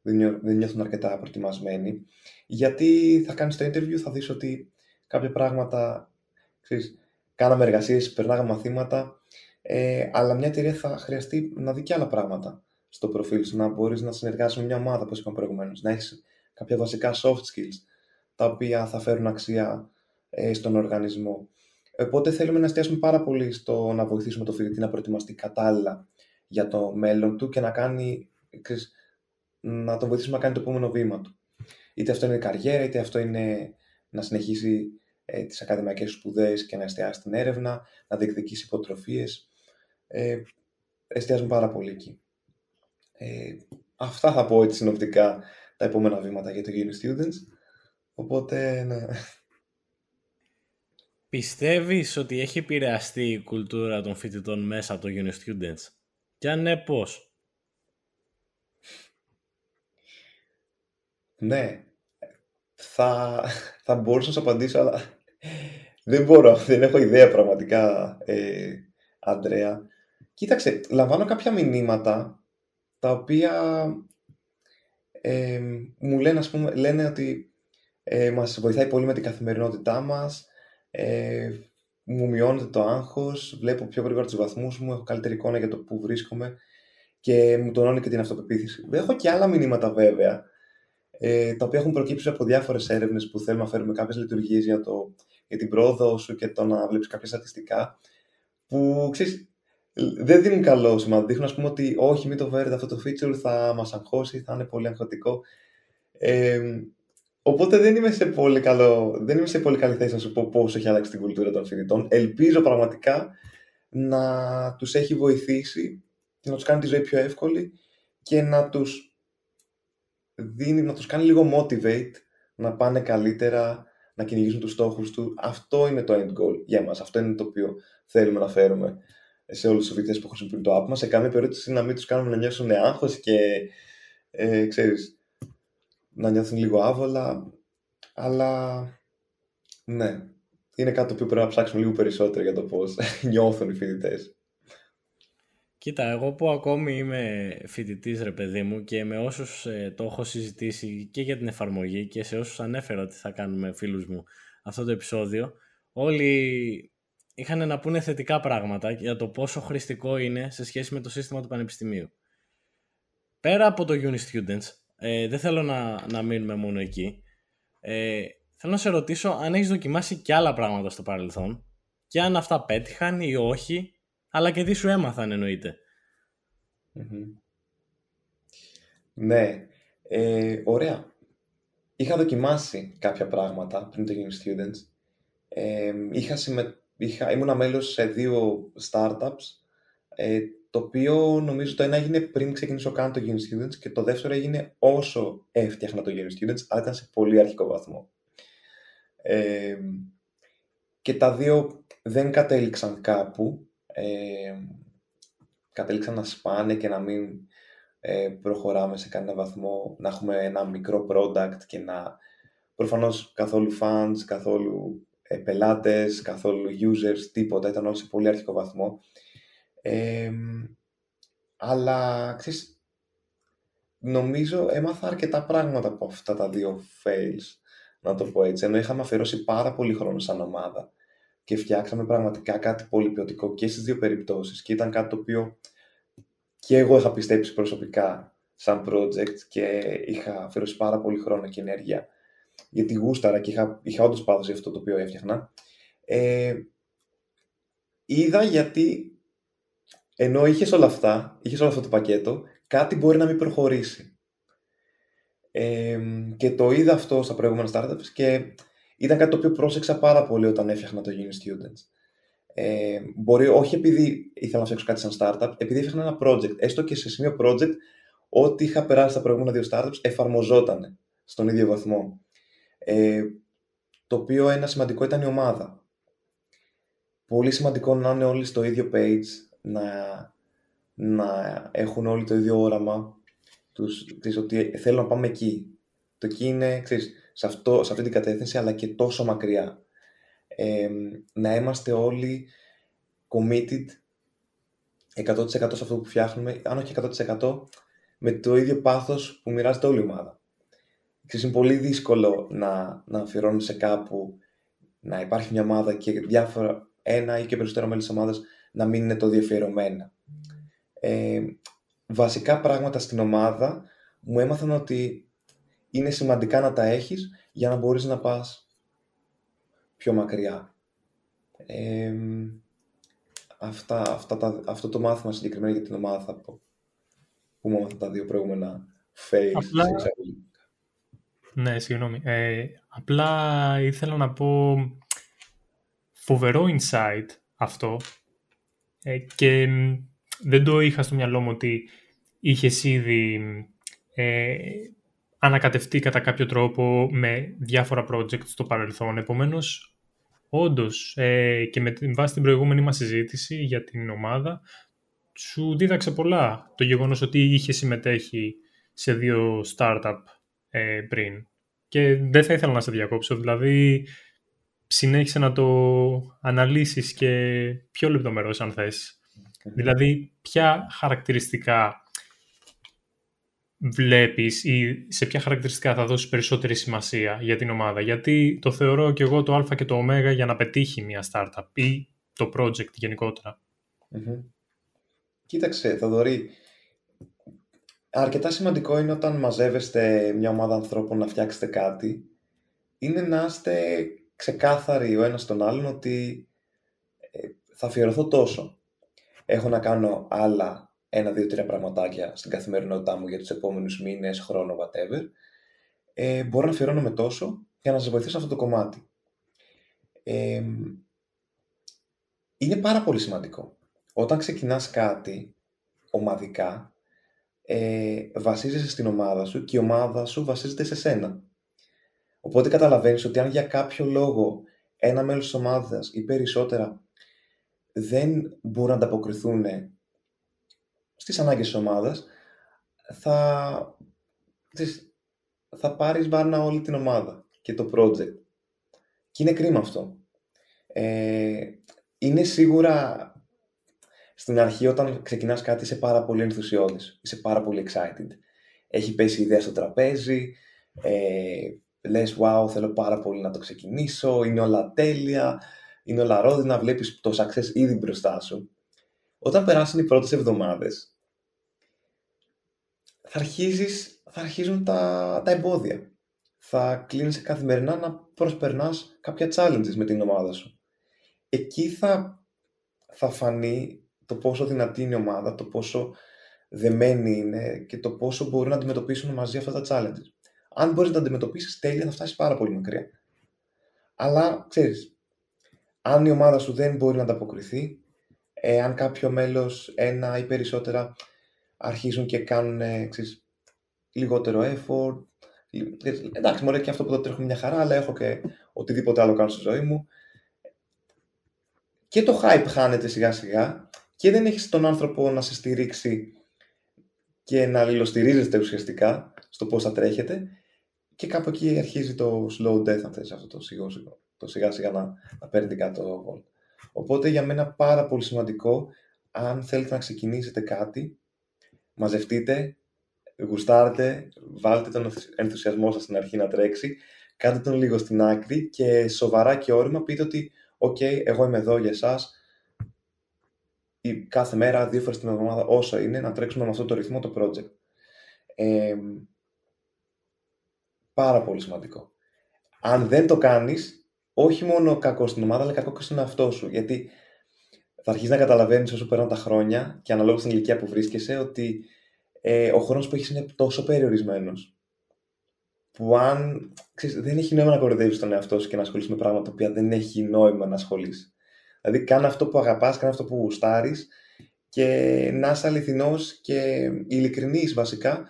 δεν νιώθουν αρκετά προετοιμασμένοι. Γιατί θα κάνεις το interview, θα δεις ότι κάποια πράγματα. Ξέρεις, κάναμε εργασίες, περνάγαμε μαθήματα, ε, αλλά μια εταιρεία θα χρειαστεί να δει και άλλα πράγματα στο προφίλ σου. Να μπορείς να συνεργάσει με μια ομάδα, όπως είπαμε προηγουμένως. Να έχεις κάποια βασικά soft skills τα οποία θα φέρουν αξία ε, στον οργανισμό. Οπότε θέλουμε να εστιάσουμε πάρα πολύ στο να βοηθήσουμε το φοιτητή να προετοιμαστεί κατάλληλα για το μέλλον του και να, κάνει, να τον βοηθήσουμε να κάνει το επόμενο βήμα του. Είτε αυτό είναι καριέρα, είτε αυτό είναι να συνεχίσει ε, τις ακαδημαϊκές σπουδές και να εστιάσει στην έρευνα, να διεκδικήσει υποτροφίες. Ε, εστιάζουμε πάρα πολύ εκεί. Ε, αυτά θα πω έτσι συνοπτικά τα επόμενα βήματα για το Uni Students. Οπότε, ναι. Πιστεύεις ότι έχει επηρεαστεί η κουλτούρα των φοιτητών μέσα από το Uni Students; Και αν ναι πώς; Ναι, θα, θα μπορούσα να σου απαντήσω αλλά δεν μπορώ, δεν έχω ιδέα πραγματικά ε, Αντρέα. Κοίταξε, λαμβάνω κάποια μηνύματα τα οποία ε, μου λένε, ας πούμε, λένε ότι Ε, μας βοηθάει πολύ με την καθημερινότητά μας. Ε, μου μειώνεται το άγχος, βλέπω πιο γρήγορα τους βαθμούς μου, έχω καλύτερη εικόνα για το που βρίσκομαι και μου τονώνει και την αυτοπεποίθηση. Έχω και άλλα μηνύματα βέβαια, ε, τα οποία έχουν προκύψει από διάφορες έρευνες που θέλουμε να φέρουμε κάποιες λειτουργίες για, το, για την πρόοδο σου και το να βλέπεις κάποια στατιστικά, που ξέρεις, δεν δίνουν καλό σημάδι. Δείχνουν, ας πούμε, ότι όχι, μην το φέρετε αυτό το feature, θα μας αγχώσει, θα είναι πολύ αγχωτικό. Ε, οπότε δεν είμαι, σε πολύ καλό, δεν είμαι σε πολύ καλή θέση να σου πω πώς έχει αλλάξει την κουλτούρα των φοιτητών. Ελπίζω πραγματικά να τους έχει βοηθήσει και να τους κάνει τη ζωή πιο εύκολη και να τους, δίνει, να τους κάνει λίγο motivate να πάνε καλύτερα, να κυνηγήσουν τους στόχους του. Αυτό είναι το end goal για μας. Αυτό είναι το οποίο θέλουμε να φέρουμε σε όλους τους φοιτητές που χρησιμοποιούν το app μας. Σε καμία περίπτωση να μην τους κάνουμε να νιώσουν άγχος και ε, ξέρεις, να νιώθουν λίγο άβολα. Αλλά ναι, είναι κάτι που πρέπει να ψάξουμε λίγο περισσότερο για το πώς νιώθουν οι φοιτητές. Κοίτα, εγώ που ακόμη είμαι φοιτητής ρε παιδί μου και με όσους ε, το έχω συζητήσει και για την εφαρμογή και σε όσους ανέφερα ότι θα κάνουμε φίλους μου αυτό το επεισόδιο, όλοι είχαν να πούνε θετικά πράγματα για το πόσο χρηστικό είναι σε σχέση με το σύστημα του πανεπιστημίου. Πέρα από το Uni Students, ε, δεν θέλω να, να μείνουμε μόνο εκεί, ε, θέλω να σε ρωτήσω αν έχεις δοκιμάσει και άλλα πράγματα στο παρελθόν και αν αυτά πέτυχαν ή όχι αλλά και τι σου έμαθαν Ναι, ε, ωραία. Είχα δοκιμάσει κάποια πράγματα πριν το Uni Students. Ε, είχα συμμε... είχα... Ήμουνα μέλος σε δύο startups, ε, το οποίο νομίζω το ένα έγινε πριν ξεκινήσω καν το Uni Students και το δεύτερο έγινε όσο έφτιαχνα το Uni Students, αλλά ήταν σε πολύ αρχικό βαθμό. Ε, και τα δύο δεν κατέληξαν κάπου, ε, κατέληξαν να σπάνε και να μην ε, προχωράμε σε κανένα βαθμό, να έχουμε ένα μικρό product και να προφανώς καθόλου fans, καθόλου ε, πελάτες, καθόλου users, τίποτα, ήταν όλο σε πολύ αρχικό βαθμό. Ε, αλλά, ξέρεις, νομίζω έμαθα αρκετά πράγματα από αυτά τα δύο fails, να το πω έτσι, ενώ είχαμε αφιερώσει πάρα πολύ χρόνο σαν ομάδα και φτιάξαμε πραγματικά κάτι πολύ ποιοτικό και στις δύο περιπτώσεις και ήταν κάτι το οποίο και εγώ είχα πιστέψει προσωπικά σαν project και είχα αφιερώσει πάρα πολύ χρόνο και ενέργεια γιατί γούσταρα και είχα, είχα όντως πάθος αυτό το οποίο έφτιαχνα. Ε, είδα γιατί ενώ είχες όλα αυτά, είχες όλο αυτό το πακέτο, κάτι μπορεί να μην προχωρήσει. Ε, και το είδα αυτό στα προηγούμενα startups και ήταν κάτι το οποίο πρόσεξα πάρα πολύ όταν έφτιαχνα το Uni Students. Ε, μπορεί όχι επειδή ήθελα να φτιάξω κάτι σαν startup, επειδή έφτιαχνα ένα project. Έστω και σε σημείο project, ό,τι είχα περάσει στα προηγούμενα δύο startups εφαρμοζόταν στον ίδιο βαθμό. Ε, το οποίο ένα σημαντικό ήταν η ομάδα. Πολύ σημαντικό να είναι όλοι στο ίδιο page, να, να έχουν όλοι το ίδιο όραμα, τους, ξέρεις, ότι θέλω να πάμε εκεί. Το εκεί είναι, ξέρεις, σε, αυτό, σε αυτή την κατεύθυνση, αλλά και τόσο μακριά. να είμαστε όλοι committed 100% σε αυτό που φτιάχνουμε, αν όχι 100% με το ίδιο πάθος που μοιράζεται όλη η ομάδα. Είναι πολύ δύσκολο να, να αφιερώνεις σε κάπου να υπάρχει μια ομάδα και διάφορα, ένα ή και περισσότερο μέλη της ομάδας να μην είναι το διαφιερωμένα. Ε, βασικά πράγματα στην ομάδα μου έμαθαν ότι είναι σημαντικά να τα έχεις για να μπορείς να πας πιο μακριά. αυτά, αυτά τα, αυτό το μάθημα συγκεκριμένα για την ομάδα θα πω. Που μου έμαθα τα δύο προηγούμενα phase. Απλά... Ναι, συγγνώμη. Ε, απλά ήθελα να πω φοβερό insight αυτό ε, και δεν το είχα στο μυαλό μου ότι είχες ήδη ε, ανακατευτεί κατά κάποιο τρόπο με διάφορα projects στο παρελθόν. Επομένως, όντως, ε, και με την βάση την προηγούμενη μας συζήτηση για την ομάδα, σου δίδαξε πολλά το γεγονός ότι είχε συμμετέχει σε δύο startup ε, πριν. Και δεν θα ήθελα να σε διακόψω, δηλαδή συνέχισε να το αναλύσεις και πιο λεπτομερώς αν θες. Mm-hmm. Δηλαδή, ποια χαρακτηριστικά βλέπεις ή σε ποια χαρακτηριστικά θα δώσεις περισσότερη σημασία για την ομάδα. Γιατί το θεωρώ και εγώ το α και το ω για να πετύχει μια startup ή το project γενικότερα. Mm-hmm. Κοίταξε, Θοδωρή, αρκετά σημαντικό είναι όταν μαζεύεστε μια ομάδα ανθρώπων να φτιάξετε κάτι, είναι να είστε ξεκάθαροι ο ένας τον άλλον ότι ε, θα αφιερωθώ τόσο. Έχω να κάνω άλλα ένα, δύο, τρία πραγματάκια στην καθημερινότητά μου για τους επόμενους μήνες, χρόνο, whatever. Ε, μπορώ να αφιερώνω τόσο για να σας βοηθήσω αυτό το κομμάτι. Ε, είναι πάρα πολύ σημαντικό. Όταν ξεκινάς κάτι ομαδικά, ε, βασίζεσαι στην ομάδα σου και η ομάδα σου βασίζεται σε σένα. Οπότε καταλαβαίνεις ότι αν για κάποιο λόγο ένα μέλος της ομάδας ή περισσότερα δεν μπορούν να ανταποκριθούν στις ανάγκες της ομάδας, θα, θα πάρεις μπάρνα όλη την ομάδα και το project. Και είναι κρίμα αυτό. Ε, είναι σίγουρα στην αρχή όταν ξεκινάς κάτι είσαι πάρα πολύ ενθουσιώδης, είσαι πάρα πολύ excited. Έχει πέσει η ιδέα στο τραπέζι, ε, λες wow θέλω πάρα πολύ να το ξεκινήσω, είναι όλα τέλεια, είναι όλα ρόδινα, βλέπεις το success ήδη μπροστά σου. Όταν περάσουν οι πρώτες εβδομάδες, θα, αρχίζεις, θα αρχίζουν τα, τα εμπόδια. Θα κλείνεις καθημερινά να προσπερνάς κάποια challenges με την ομάδα σου. Εκεί θα, θα φανεί το πόσο δυνατή είναι η ομάδα, το πόσο δεμένη είναι και το πόσο μπορούν να αντιμετωπίσουν μαζί αυτά τα challenges. Αν μπορείς να τα αντιμετωπίσεις τέλεια θα φτάσεις πάρα πολύ μακριά. Αλλά, ξέρεις, αν η ομάδα σου δεν μπορεί να ανταποκριθεί, ε, αν κάποιο μέλος, ένα ή περισσότερα, αρχίζουν και κάνουν ξέρεις, λιγότερο effort, εντάξει, μωρέ και αυτό που το τρέχουμε μια χαρά, αλλά έχω και οτιδήποτε άλλο κάνω στη ζωή μου. Και το hype χάνεται σιγά σιγά και δεν έχεις τον άνθρωπο να σε στηρίξει και να αλληλοστηρίζεστε ουσιαστικά στο πώς θα τρέχετε. Και κάπου εκεί αρχίζει το slow death, αν θες, αυτό το σιγά, το σιγά σιγά να, να παίρνει κάτω Οπότε για μένα πάρα πολύ σημαντικό, αν θέλετε να ξεκινήσετε κάτι, μαζευτείτε, γουστάρετε, βάλτε τον ενθουσιασμό σας στην αρχή να τρέξει, κάντε τον λίγο στην άκρη και σοβαρά και όρημα πείτε ότι «ΟΚ, εγώ είμαι εδώ για εσάς, ή κάθε μέρα, δύο φορές την εβδομάδα, όσο είναι, να τρέξουμε με αυτό το ρυθμό το project. Ε, πάρα πολύ σημαντικό. Αν δεν το κάνεις, όχι μόνο κακό στην ομάδα, αλλά κακό και στον εαυτό σου. Γιατί θα αρχίσεις να καταλαβαίνεις όσο περνάνε τα χρόνια και αναλόγως στην ηλικία που βρίσκεσαι, ότι ε, ο χρόνος που έχεις είναι τόσο περιορισμένος. Που αν ξέρεις, δεν έχει νόημα να κοροϊδεύεις τον εαυτό σου και να ασχολείσαι με πράγματα που δεν έχει νόημα να ασχολείσαι. Δηλαδή, κάνε αυτό που αγαπάς, κάνε αυτό που γουστάρεις και να είσαι αληθινός και ειλικρινής βασικά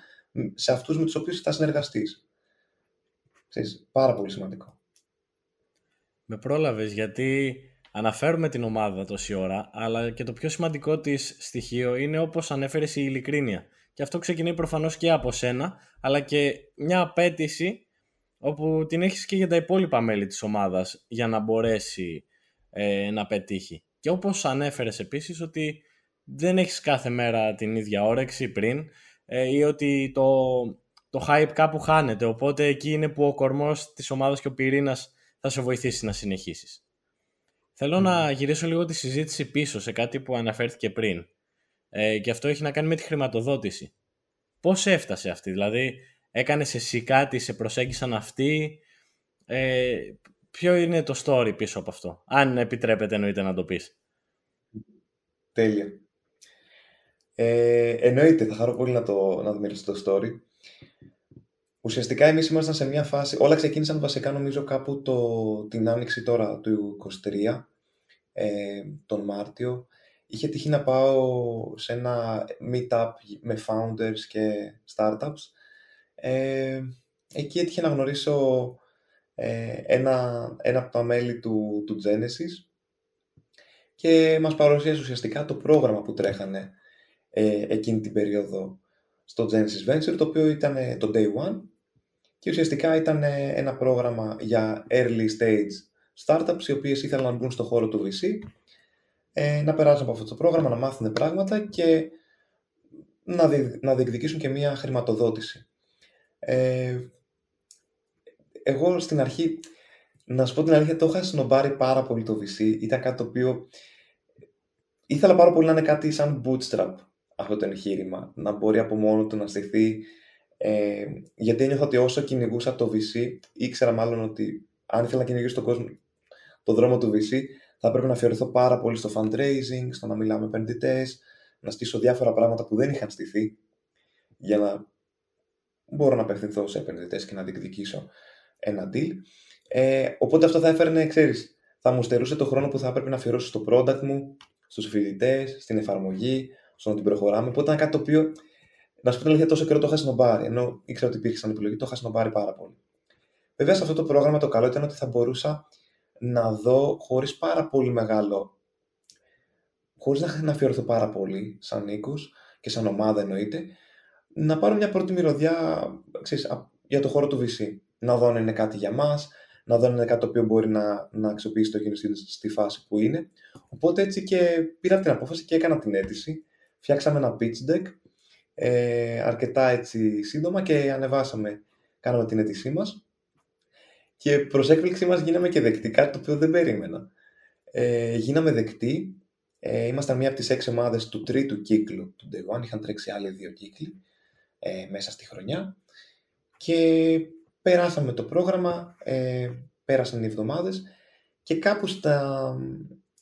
σε αυτούς με τους οποίους θα συνεργαστείς. Ξέρεις, πάρα πολύ σημαντικό. Με πρόλαβες γιατί αναφέρουμε την ομάδα τόση ώρα, αλλά και το πιο σημαντικό της στοιχείο είναι όπως ανέφερες η ειλικρίνεια. Και αυτό ξεκινάει προφανώς και από σένα, αλλά και μια απέτηση όπου την έχεις και για τα υπόλοιπα μέλη της ομάδας για να μπορέσει ε, να πετύχει. Και όπως ανέφερες επίσης ότι δεν έχεις κάθε μέρα την ίδια όρεξη πριν ε, ή ότι το, το hype κάπου χάνεται. Οπότε εκεί είναι που ο κορμός της ομάδας και ο πυρήνας θα σε βοηθήσει να συνεχίσεις. Θέλω να γυρίσω λίγο τη συζήτηση πίσω σε κάτι που αναφέρθηκε πριν. Ε, και αυτό έχει να κάνει με τη χρηματοδότηση. Πώς έφτασε αυτή, δηλαδή έκανες εσύ κάτι, σε προσέγγισαν αυτοί, ε, ποιο είναι το story πίσω από αυτό. Αν επιτρέπετε εννοείται να το πεις. Τέλεια. Ε, εννοείται, θα χαρώ πολύ να το, να το μιλήσω το story. Ουσιαστικά εμείς ήμασταν σε μια φάση, όλα ξεκίνησαν βασικά νομίζω κάπου το, την άνοιξη τώρα του 23, ε, τον Μάρτιο. Είχε τυχεί να πάω σε ένα meetup με founders και startups. Ε, εκεί έτυχε να γνωρίσω ε, ένα, ένα από τα μέλη του, του Genesis και μας παρουσίασε ουσιαστικά το πρόγραμμα που τρέχανε ε, εκείνη την περίοδο στο Genesis Venture, το οποίο ήταν ε, το Day One και ουσιαστικά ήταν ένα πρόγραμμα για early stage startups οι οποίες ήθελαν να μπουν στο χώρο του VC, να περάσουν από αυτό το πρόγραμμα, να μάθουν πράγματα και να, να διεκδικήσουν και μία χρηματοδότηση. Ε, εγώ στην αρχή, να σου πω την αλήθεια, το είχα σνομπάρει πάρα πολύ το VC. Ήταν κάτι το οποίο ήθελα πάρα πολύ να είναι κάτι σαν bootstrap αυτό το εγχείρημα. Να μπορεί από μόνο του να στηθεί. Ε, γιατί ένιωθα ότι όσο κυνηγούσα το VC, ήξερα μάλλον ότι αν ήθελα να κυνηγήσω τον κόσμο το δρόμο του VC, θα πρέπει να αφιερωθώ πάρα πολύ στο fundraising, στο να μιλάμε με επενδυτές, να στήσω διάφορα πράγματα που δεν είχαν στηθεί για να μπορώ να απευθυνθώ σε επενδυτές και να διεκδικήσω ένα deal. Ε, οπότε αυτό θα έφερνε, ξέρεις, θα μου στερούσε το χρόνο που θα έπρεπε να αφιερώσω στο product μου, στους φοιτητές, στην εφαρμογή, στο να την προχωράμε. Οπότε ήταν κάτι το οποίο, να σου πω την αλήθεια, τόσο καιρό το είχα σνομπάρει. Ενώ ήξερα ότι υπήρχε σαν επιλογή, το είχα σνομπάρει πάρα πολύ. Βέβαια, σε αυτό το πρόγραμμα το καλό ήταν ότι θα μπορούσα να δω χωρίς πάρα πολύ μεγάλο. χωρίς να αφιερωθώ πάρα πολύ, σαν Νίκο και σαν ομάδα εννοείται, να πάρω μια πρώτη μυρωδιά ξέρεις, για το χώρο του VC. Να δω αν είναι κάτι για μας, να δω αν είναι κάτι το οποίο μπορεί να, να αξιοποιήσει το Unity στη φάση που είναι. Οπότε έτσι και πήρα την απόφαση και έκανα την αίτηση. Φτιάξαμε ένα pitch deck, ε, αρκετά έτσι σύντομα και ανεβάσαμε, κάναμε την αίτησή μας. Και προς έκπληξή μας γίναμε και δεκτοί, κάτι το οποίο δεν περίμενα. Ε, γίναμε δεκτοί, ε, ήμασταν μία από τις έξι ομάδες του τρίτου κύκλου του Day One, είχαν τρέξει άλλοι δύο κύκλοι ε, μέσα στη χρονιά και περάσαμε το πρόγραμμα, ε, πέρασαν οι εβδομάδες και κάπου στα,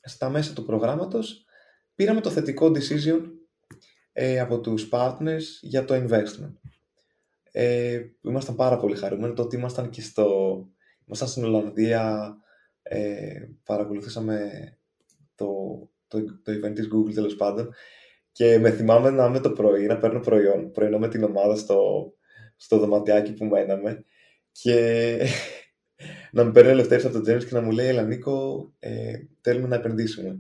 στα μέσα του προγράμματος πήραμε το θετικό decision ε, από τους partners για το investment. Ε, ήμασταν πάρα πολύ χαρούμενοι, το ότι ήμασταν και στο... Ήμασταν στην Ολλανδία, ε, παρακολουθήσαμε το, το, το event της Google τέλος πάντων και με θυμάμαι να είμαι το πρωί, να παίρνω προϊόν, πρωινό με την ομάδα στο, στο δωματιάκι που μέναμε και να με παίρνει ελευθέρωση από τον Τζέμις και να μου λέει «Έλα Νίκο, ε, θέλουμε να επενδύσουμε».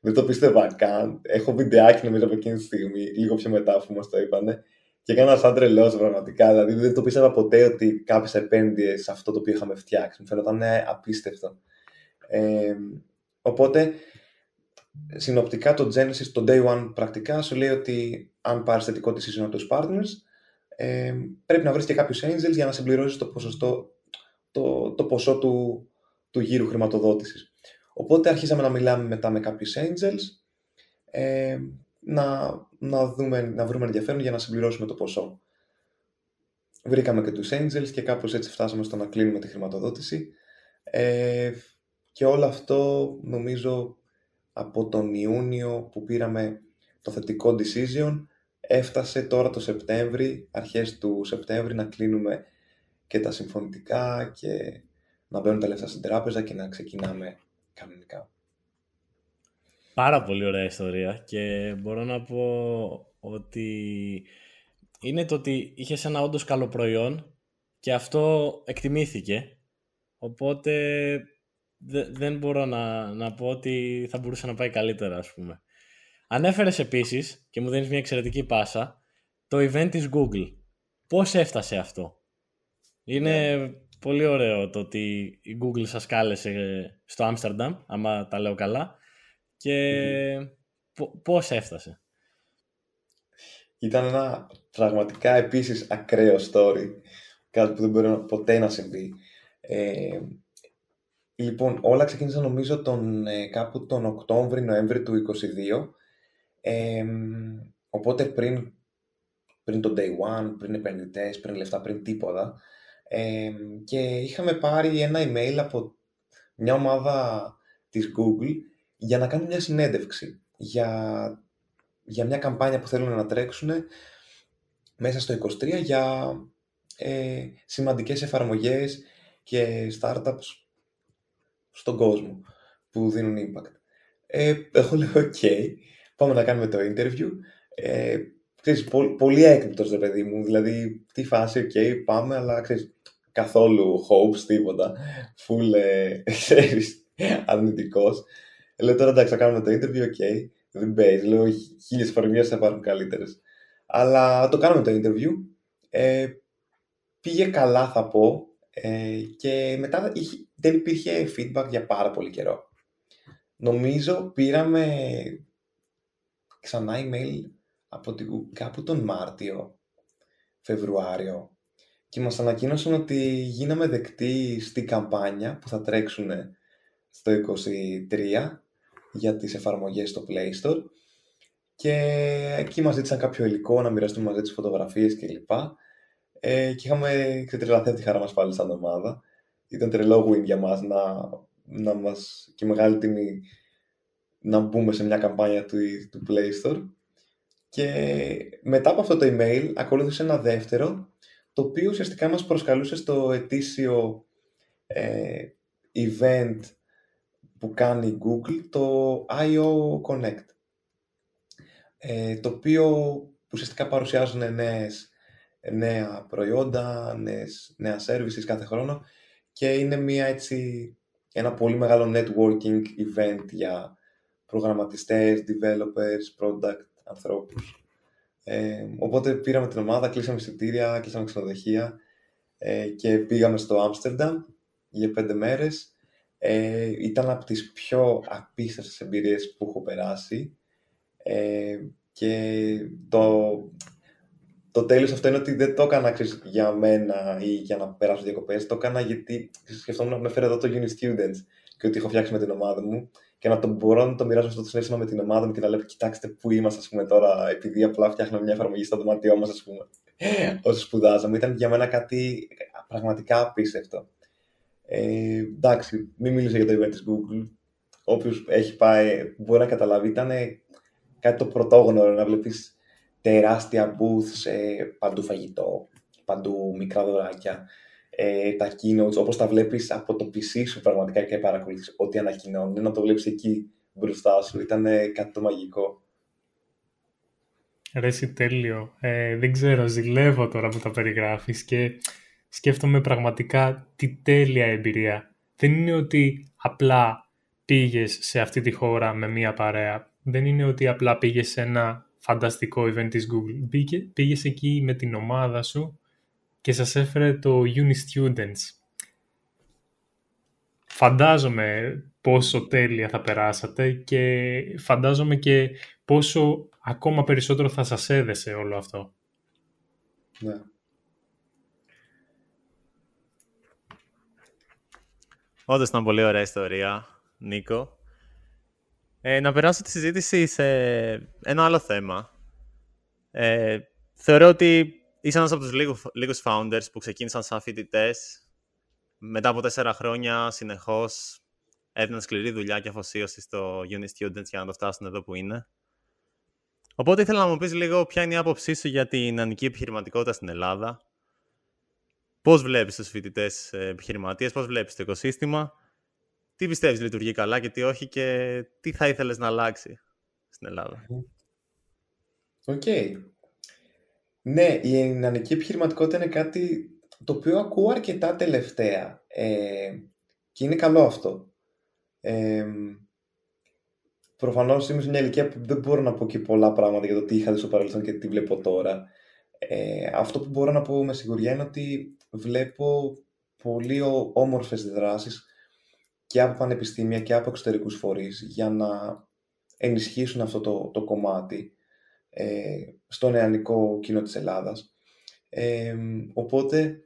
Δεν το πίστευα καν. Έχω βιντεάκι νομίζω από εκείνη τη στιγμή, λίγο πιο μετά που μας το είπανε. Και έκανα σαν τρελός πραγματικά. Δηλαδή δεν το πίστευα ποτέ ότι κάποιο επένδυες σε αυτό το οποίο είχαμε φτιάξει. Μου φαίνονταν απίστευτο. Ε, οπότε συνοπτικά το Genesis, το Day One πρακτικά σου λέει ότι αν πάρεις θετικό decision από τους partners, ε, πρέπει να βρεις και κάποιους angels για να συμπληρώσεις το, ποσοστό, το, το ποσό του, του γύρου χρηματοδότησης. Οπότε αρχίσαμε να μιλάμε μετά με κάποιους angels, ε, να, να, δούμε, να βρούμε ενδιαφέρον για να συμπληρώσουμε το ποσό. Βρήκαμε και τους angels και κάπως έτσι φτάσαμε στο να κλείνουμε τη χρηματοδότηση. Ε, και όλο αυτό νομίζω από τον Ιούνιο που πήραμε το θετικό decision έφτασε τώρα το Σεπτέμβρη, αρχές του Σεπτέμβρη να κλείνουμε και τα συμφωνητικά και να μπαίνουν τα λεφτά στην τράπεζα και να ξεκινάμε κανονικά. Πάρα πολύ ωραία ιστορία και μπορώ να πω ότι είναι το ότι είχες ένα όντως καλό προϊόν και αυτό εκτιμήθηκε. Οπότε δεν μπορώ να, να πω ότι θα μπορούσε να πάει καλύτερα, ας πούμε. Ανέφερες επίσης, και μου δίνεις μια εξαιρετική πάσα, το event της Google. Πώς έφτασε αυτό; Είναι ναι. πολύ ωραίο το ότι η Google σας κάλεσε στο Άμστερνταμ, άμα τα λέω καλά, και mm πώς έφτασε; Ήταν ένα πραγματικά επίσης ακραίο story, κάτι που δεν μπορεί ποτέ να συμβεί. Ε, Λοιπόν, όλα ξεκίνησαν νομίζω τον, ε, κάπου τον Οκτώβρη-Νοέμβρη του 2022. Οπότε πριν, πριν το day one, πριν επενδυτές, πριν λεφτά, πριν τίποτα. και είχαμε πάρει ένα email από μια ομάδα της Google για να κάνουν μια συνέντευξη για, για μια καμπάνια που θέλουν να τρέξουν μέσα στο 23 για ε, σημαντικές εφαρμογές και startups στον κόσμο που δίνουν impact. Ε, εγώ λέω, ok, πάμε να κάνουμε το interview. Ε, ξέρεις, πο, πολύ έκπληκτος, ρε παιδί μου, δηλαδή, τι φάση, ok, πάμε, αλλά ξέρεις, καθόλου hopes, τίποτα, full, ε, ξέρεις, αρνητικός. Λέω τώρα εντάξει, θα κάνουμε το interview, ok, δεν παίζει, λέω χίλιες εφαρμογές θα υπάρχουν καλύτερες. Αλλά το κάνουμε το interview, ε, πήγε καλά θα πω, ε, και μετά δεν υπήρχε feedback για πάρα πολύ καιρό. Νομίζω πήραμε ξανά email από την Google κάπου τον Μάρτιο, Φεβρουάριο και μας ανακοίνωσαν ότι γίναμε δεκτοί στη καμπάνια που θα τρέξουν στο 23 για τις εφαρμογές στο Play Store και εκεί μας ζήτησαν κάποιο υλικό να μοιραστούμε μαζί τις φωτογραφίες κλπ. Ε, και είχαμε ξετρελαθεί τη χαρά μας πάλι σαν ομάδα. Ήταν τρελό win για μας να, να μας και μεγάλη τιμή να μπούμε σε μια καμπάνια του, του Play Store. Και μετά από αυτό το email ακολούθησε ένα δεύτερο, το οποίο ουσιαστικά μας προσκαλούσε στο ετήσιο ε, event που κάνει η Google, το I.O. Connect. Ε, το οποίο ουσιαστικά παρουσιάζουν νέες, νέα προϊόντα, νέες, νέα services κάθε χρόνο και είναι μια έτσι, ένα πολύ μεγάλο networking event για προγραμματιστές, developers, product, ανθρώπους. Ε, οπότε πήραμε την ομάδα, κλείσαμε εισιτήρια, κλείσαμε ξενοδοχεία ε, και πήγαμε στο Άμστερνταμ για πέντε μέρες. Ε, ήταν από τις πιο απίστευτες εμπειρίες που έχω περάσει ε, και το, το τέλος αυτό είναι ότι δεν το έκανα ξέρεις, για μένα ή για να περάσω διακοπές, το έκανα γιατί σκεφτόμουν να με φέρω εδώ το Uni Students και ότι έχω φτιάξει με την ομάδα μου και να το μπορώ να το μοιράσω αυτό το συνέστημα με την ομάδα μου και να λέω: Κοιτάξτε, πού είμαστε, ας πούμε, τώρα, επειδή απλά φτιάχνουμε μια εφαρμογή στο δωμάτιό μας, ας πούμε, όσο σπουδάζαμε. Ήταν για μένα κάτι πραγματικά απίστευτο. Ε, εντάξει, μην μίλησα για το event της Google. Όποιος έχει πάει μπορεί να καταλάβει. Ήταν κάτι το πρωτόγνωρο να βλέπεις τεράστια booths, παντού φαγητό, παντού μικρά δωράκια ε, τα keynotes όπως τα βλέπεις από το PC σου πραγματικά και παρακολουθείς ό,τι ανακοινώνουν, να το βλέπεις εκεί μπροστά σου, ήταν κάτι το μαγικό. Ρε τέλειο. Ε, δεν ξέρω, ζηλεύω τώρα που τα περιγράφεις και σκέφτομαι πραγματικά τι τέλεια εμπειρία. Δεν είναι ότι απλά πήγες σε αυτή τη χώρα με μία παρέα. Δεν είναι ότι απλά πήγες σε ένα φανταστικό event της Google. Πήγε, πήγες εκεί με την ομάδα σου και σας έφερε το Uni Students. Φαντάζομαι πόσο τέλεια θα περάσατε και φαντάζομαι και πόσο ακόμα περισσότερο θα σας έδεσε όλο αυτό. Ναι. Όντως ήταν πολύ ωραία ιστορία, Νίκο. Ε, να περάσω τη συζήτηση σε ένα άλλο θέμα. Ε, θεωρώ ότι είσαι ένας από τους λίγους founders που ξεκίνησαν σαν φοιτητές. Μετά από τέσσερα χρόνια συνεχώς έδιναν σκληρή δουλειά και αφοσίωση στο Uni Students για να το φτάσουν εδώ που είναι. Οπότε ήθελα να μου πεις λίγο ποια είναι η άποψή σου για την νεανική επιχειρηματικότητα στην Ελλάδα. Πώς βλέπεις τους φοιτητές ε, επιχειρηματίες, πώς βλέπεις το οικοσύστημα, τι πιστεύεις λειτουργεί καλά και τι όχι και τι θα ήθελες να αλλάξει στην Ελλάδα. Οκ. Ναι, η νεανική επιχειρηματικότητα είναι κάτι το οποίο ακούω αρκετά τελευταία ε, και είναι καλό αυτό. Ε, προφανώς είμαι σε μια ηλικία που δεν μπορώ να πω και πολλά πράγματα για το τι είχα στο παρελθόν και τι βλέπω τώρα. Ε, αυτό που μπορώ να πω με σιγουριά είναι ότι βλέπω πολύ όμορφες δράσεις και από πανεπιστήμια και από εξωτερικούς φορείς για να ενισχύσουν αυτό το, το κομμάτι ε, στο νεανικό κοινό της Ελλάδας. Ε, οπότε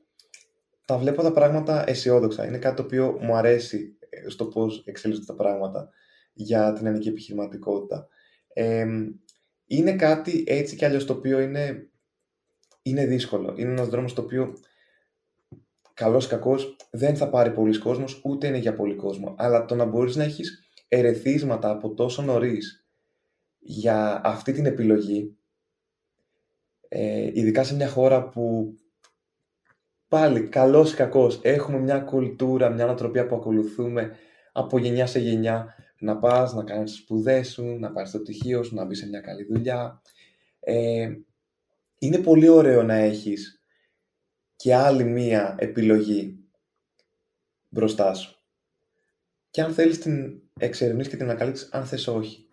τα βλέπω τα πράγματα αισιόδοξα. Είναι κάτι το οποίο μου αρέσει ε, στο πώς εξελίσσονται τα πράγματα για την νεανική επιχειρηματικότητα. Ε, είναι κάτι έτσι κι αλλιώς το οποίο είναι, είναι δύσκολο. Είναι ένας δρόμος το οποίο καλός κακός δεν θα πάρει πολλοί κόσμος, ούτε είναι για πολύ κόσμο. Αλλά το να μπορείς να έχεις ερεθίσματα από τόσο νωρίς για αυτή την επιλογή, ε, ειδικά σε μια χώρα που πάλι καλός ή κακός έχουμε μια κουλτούρα, μια ανατροπία που ακολουθούμε από γενιά σε γενιά, να πας, να κάνεις τις σπουδές σου, να πάρεις το πτυχίο σου, να μπεις σε μια καλή δουλειά. Ε, είναι πολύ ωραίο να έχεις και άλλη μία επιλογή μπροστά σου. Και αν θέλεις την εξερευνήσεις και την ανακαλύψεις, αν θες όχι.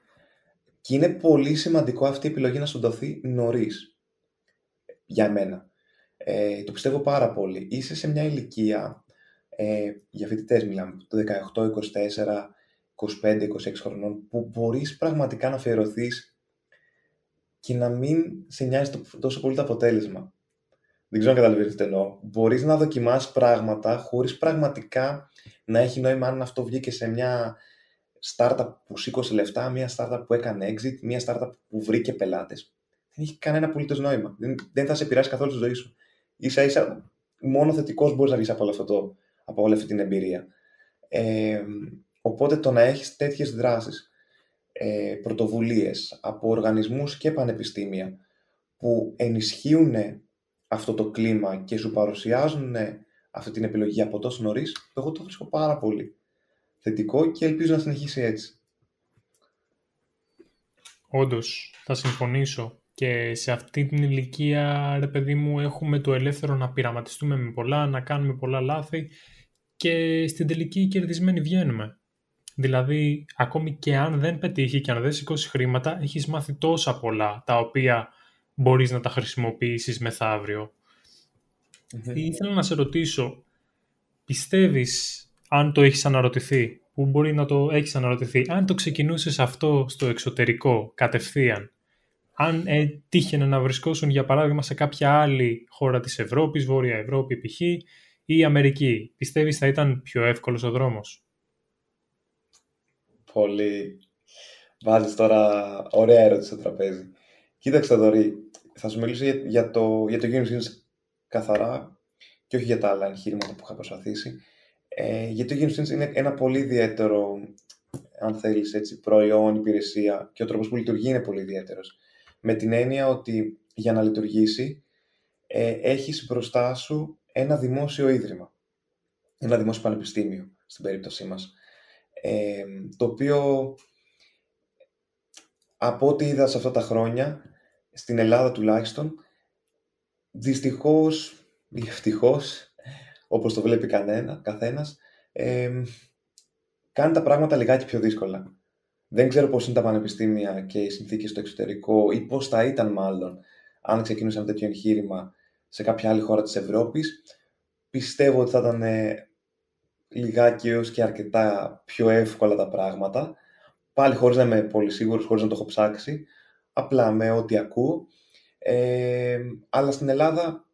Και είναι πολύ σημαντικό αυτή η επιλογή να σου δοθεί νωρίς. Για μένα. Ε, το πιστεύω πάρα πολύ. Είσαι σε μια ηλικία, ε, για φοιτητές μιλάμε, το 18, 24, 25, 26 χρονών, που μπορείς πραγματικά να αφιερωθείς και να μην σε νοιάζει τόσο πολύ το αποτέλεσμα. Δεν ξέρω αν καταλαβαίνετε τι εννοώ. Μπορείς να δοκιμάσει πράγματα χωρίς πραγματικά να έχει νόημα αν αυτό βγήκε σε μια startup που σήκωσε λεφτά, μια startup που έκανε exit, μια startup που βρήκε πελάτες. Δεν έχει κανένα απολύτως νόημα. Δεν, δεν θα σε επηρεάσει καθόλου τη ζωή σου. σα ίσα μόνο θετικός μπορείς να βγεις από, αυτό από όλη αυτή την εμπειρία. Ε, οπότε το να έχεις τέτοιες δράσεις, ε, πρωτοβουλίες από οργανισμούς και πανεπιστήμια που ενισχύουν αυτό το κλίμα και σου παρουσιάζουν αυτή την επιλογή από τόσο νωρίς, εγώ το βρίσκω πάρα πολύ θετικό και ελπίζω να συνεχίσει έτσι. Όντως, θα συμφωνήσω. Και σε αυτή την ηλικία, ρε παιδί μου, έχουμε το ελεύθερο να πειραματιστούμε με πολλά, να κάνουμε πολλά λάθη και στην τελική κερδισμένοι βγαίνουμε. Δηλαδή, ακόμη και αν δεν πετύχει και αν δεν σηκώσει χρήματα, έχεις μάθει τόσα πολλά, τα οποία μπορείς να τα χρησιμοποιήσεις μεθαύριο. Mm-hmm. Ήθελα να σε ρωτήσω, πιστεύεις, αν το έχεις αναρωτηθεί, που μπορεί να το έχεις αναρωτηθεί, αν το ξεκινούσες αυτό στο εξωτερικό, κατευθείαν, αν ε, τύχαινε να βρισκόσουν για παράδειγμα σε κάποια άλλη χώρα της Ευρώπης, Βόρεια Ευρώπη π.χ. ή Αμερική, πιστεύεις θα ήταν πιο εύκολος ο δρόμος; Πολύ. Βάζεις τώρα ωραία ερώτηση στο τραπέζι. Κοίταξε Δωρή, θα σου μιλήσω για, για το, για το Unity καθαρά και όχι για τα άλλα εγχείρηματα που είχα προσπαθήσει. Ε, γιατί το Unity είναι ένα πολύ ιδιαίτερο, αν θέλεις έτσι, προϊόν, υπηρεσία και ο τρόπος που λειτουργεί είναι πολύ ιδιαίτερος. Με την έννοια ότι για να λειτουργήσει ε, έχεις μπροστά σου ένα δημόσιο ίδρυμα, ένα δημόσιο πανεπιστήμιο στην περίπτωσή μας, ε, το οποίο από ό,τι είδα σε αυτά τα χρόνια, στην Ελλάδα τουλάχιστον, δυστυχώς ή ευτυχώς, όπως το βλέπει κανένα, καθένας, ε, κάνει τα πράγματα λιγάκι πιο δύσκολα. Δεν ξέρω πώς είναι τα πανεπιστήμια και οι συνθήκες στο εξωτερικό ή πώς θα ήταν μάλλον αν ξεκινούσαμε τέτοιο εγχείρημα σε κάποια άλλη χώρα της Ευρώπης. Πιστεύω ότι θα ήταν ε, λιγάκι έως και αρκετά πιο εύκολα τα πράγματα. Πάλι χωρίς να είμαι πολύ σίγουρος, χωρίς να το έχω ψάξει. Απλά με ό,τι ακούω. Ε, αλλά στην Ελλάδα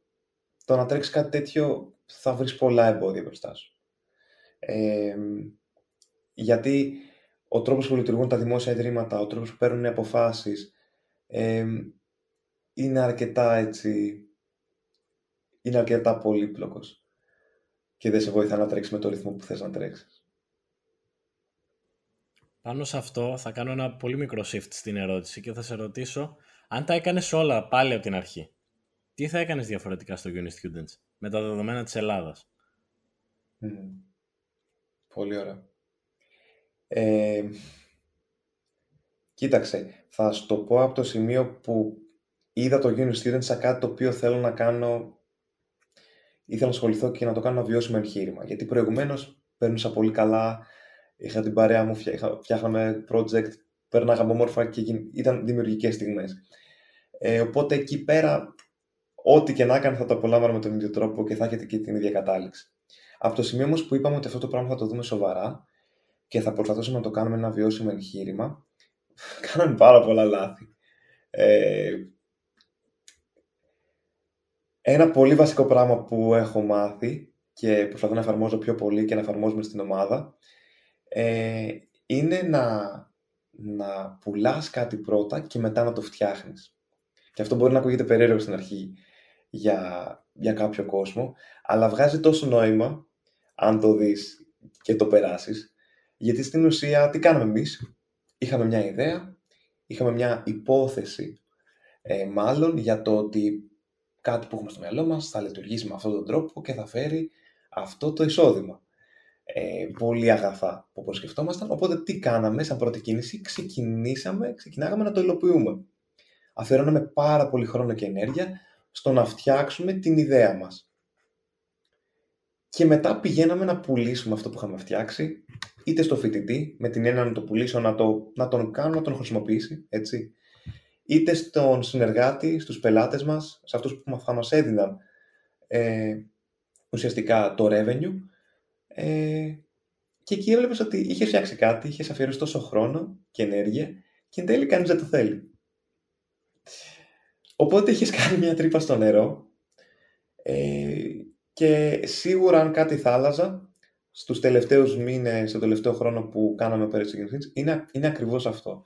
το να τρέξει κάτι τέτοιο θα βρεις πολλά εμπόδια μπροστά σου. Ε, γιατί ο τρόπος που λειτουργούν τα δημόσια ιδρύματα, ο τρόπος που παίρνουν αποφάσεις, ε, είναι αρκετά έτσι, είναι αρκετά πολύπλοκος και δεν σε βοηθά να τρέξεις με το ρυθμό που θες να τρέξεις. Πάνω σε αυτό θα κάνω ένα πολύ μικρό shift στην ερώτηση και θα σε ρωτήσω αν τα έκανες όλα πάλι από την αρχή. Τι θα έκανες διαφορετικά στο Uni Students; Με τα δεδομένα της Ελλάδας. Πολύ ωραία. Ε, κοίταξε, θα σου το πω από το σημείο που είδα το Uni Student σαν κάτι το οποίο θέλω να κάνω ήθελα να ασχοληθώ και να το κάνω να βιώσιμο εγχείρημα. Γιατί προηγουμένως παίρνουσα πολύ καλά, είχα την παρέα μου, φτιάχναμε project, παίρναγαμε όμορφα και ήταν δημιουργικές στιγμές. Ε, οπότε εκεί πέρα, ό,τι και να έκανε θα το απολάμβανα με τον ίδιο τρόπο και θα έχετε και την ίδια κατάληξη. Από το σημείο όμως που είπαμε ότι αυτό το πράγμα θα το δούμε σοβαρά, και θα προσπαθήσουμε να το κάνουμε ένα βιώσιμο εγχείρημα, κάναμε πάρα πολλά λάθη. Ε, ένα πολύ βασικό πράγμα που έχω μάθει και προσπαθώ να εφαρμόζω πιο πολύ και να εφαρμόζουμε στην ομάδα ε, είναι να, να πουλάς κάτι πρώτα και μετά να το φτιάχνεις. Και αυτό μπορεί να ακούγεται περίεργο στην αρχή για, για κάποιο κόσμο, αλλά βγάζει τόσο νόημα αν το δεις και το περάσεις, γιατί στην ουσία τι κάναμε εμείς; Είχαμε μια ιδέα, είχαμε μια υπόθεση ε, μάλλον για το ότι κάτι που έχουμε στο μυαλό μας θα λειτουργήσει με αυτόν τον τρόπο και θα φέρει αυτό το εισόδημα. Ε, πολύ αγαθά που σκεφτόμασταν. Οπότε τι κάναμε σαν πρώτη κίνηση, ξεκινήσαμε, ξεκινάγαμε να το υλοποιούμε. Αφιερώναμε πάρα πολύ χρόνο και ενέργεια στο να φτιάξουμε την ιδέα μας. Και μετά πηγαίναμε να πουλήσουμε αυτό που είχαμε φτιάξει είτε στο φοιτητή, με την έννοια να το πουλήσω, να, το, να τον κάνω να τον χρησιμοποιήσει, έτσι, είτε στον συνεργάτη, στους πελάτες μας, σε αυτούς που θα μας έδιναν ε, ουσιαστικά το revenue ε, και εκεί έβλεπες ότι είχες φτιάξει κάτι, είχες αφιερώσει τόσο χρόνο και ενέργεια και εν τέλει κανείς δεν το θέλει. Οπότε έχεις κάνει μια τρύπα στο νερό ε, και σίγουρα αν κάτι θα άλλαζα στους τελευταίους μήνες, στο τελευταίο χρόνο που κάναμε πέρυσι είναι, είναι ακριβώς αυτό.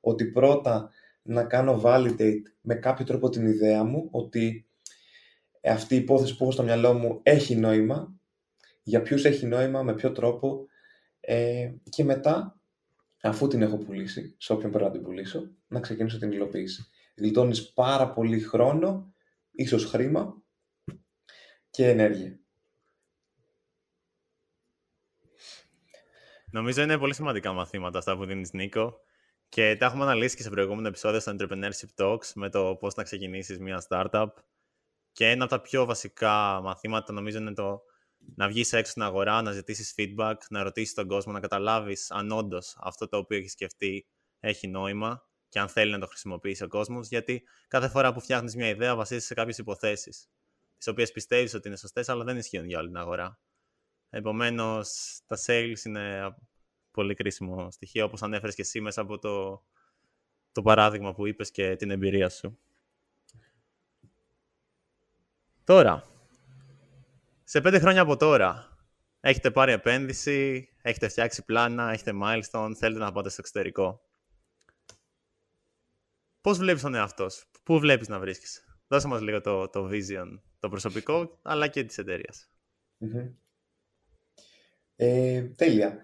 Ότι πρώτα να κάνω validate με κάποιο τρόπο την ιδέα μου, ότι αυτή η υπόθεση που έχω στο μυαλό μου έχει νόημα, για ποιους έχει νόημα, με ποιο τρόπο ε, και μετά, αφού την έχω πουλήσει, σε όποιον πρέπει να την πουλήσω, να ξεκινήσω την υλοποίηση. Γλιτώνεις πάρα πολύ χρόνο, ίσως χρήμα και ενέργεια. Νομίζω είναι πολύ σημαντικά μαθήματα αυτά που δίνεις Νίκο και τα έχουμε αναλύσει και σε προηγούμενο επεισόδιο στο Entrepreneurship Talks με το πώς να ξεκινήσεις μια startup. Και ένα από τα πιο βασικά μαθήματα νομίζω είναι το να βγεις έξω στην αγορά, να ζητήσεις feedback, να ρωτήσεις τον κόσμο, να καταλάβεις αν όντως αυτό το οποίο έχεις σκεφτεί έχει νόημα και αν θέλει να το χρησιμοποιήσει ο κόσμος. Γιατί κάθε φορά που φτιάχνεις μια ιδέα βασίζεσαι σε κάποιες υποθέσεις, τις οποίες πιστεύεις ότι είναι σωστές, αλλά δεν ισχύουν για όλη την αγορά. Επομένως, τα sales είναι πολύ κρίσιμο στοιχείο, όπως ανέφερες και εσύ μέσα από το, το παράδειγμα που είπες και την εμπειρία σου. Τώρα, σε πέντε χρόνια από τώρα, έχετε πάρει επένδυση, έχετε φτιάξει πλάνα, έχετε milestone, θέλετε να πάτε στο εξωτερικό. Πώς βλέπεις τον εαυτό σου, πού βλέπεις να βρίσκεσαι; Δώσε μας λίγο το, το vision, το προσωπικό, αλλά και της εταιρείας. Ε, τέλεια.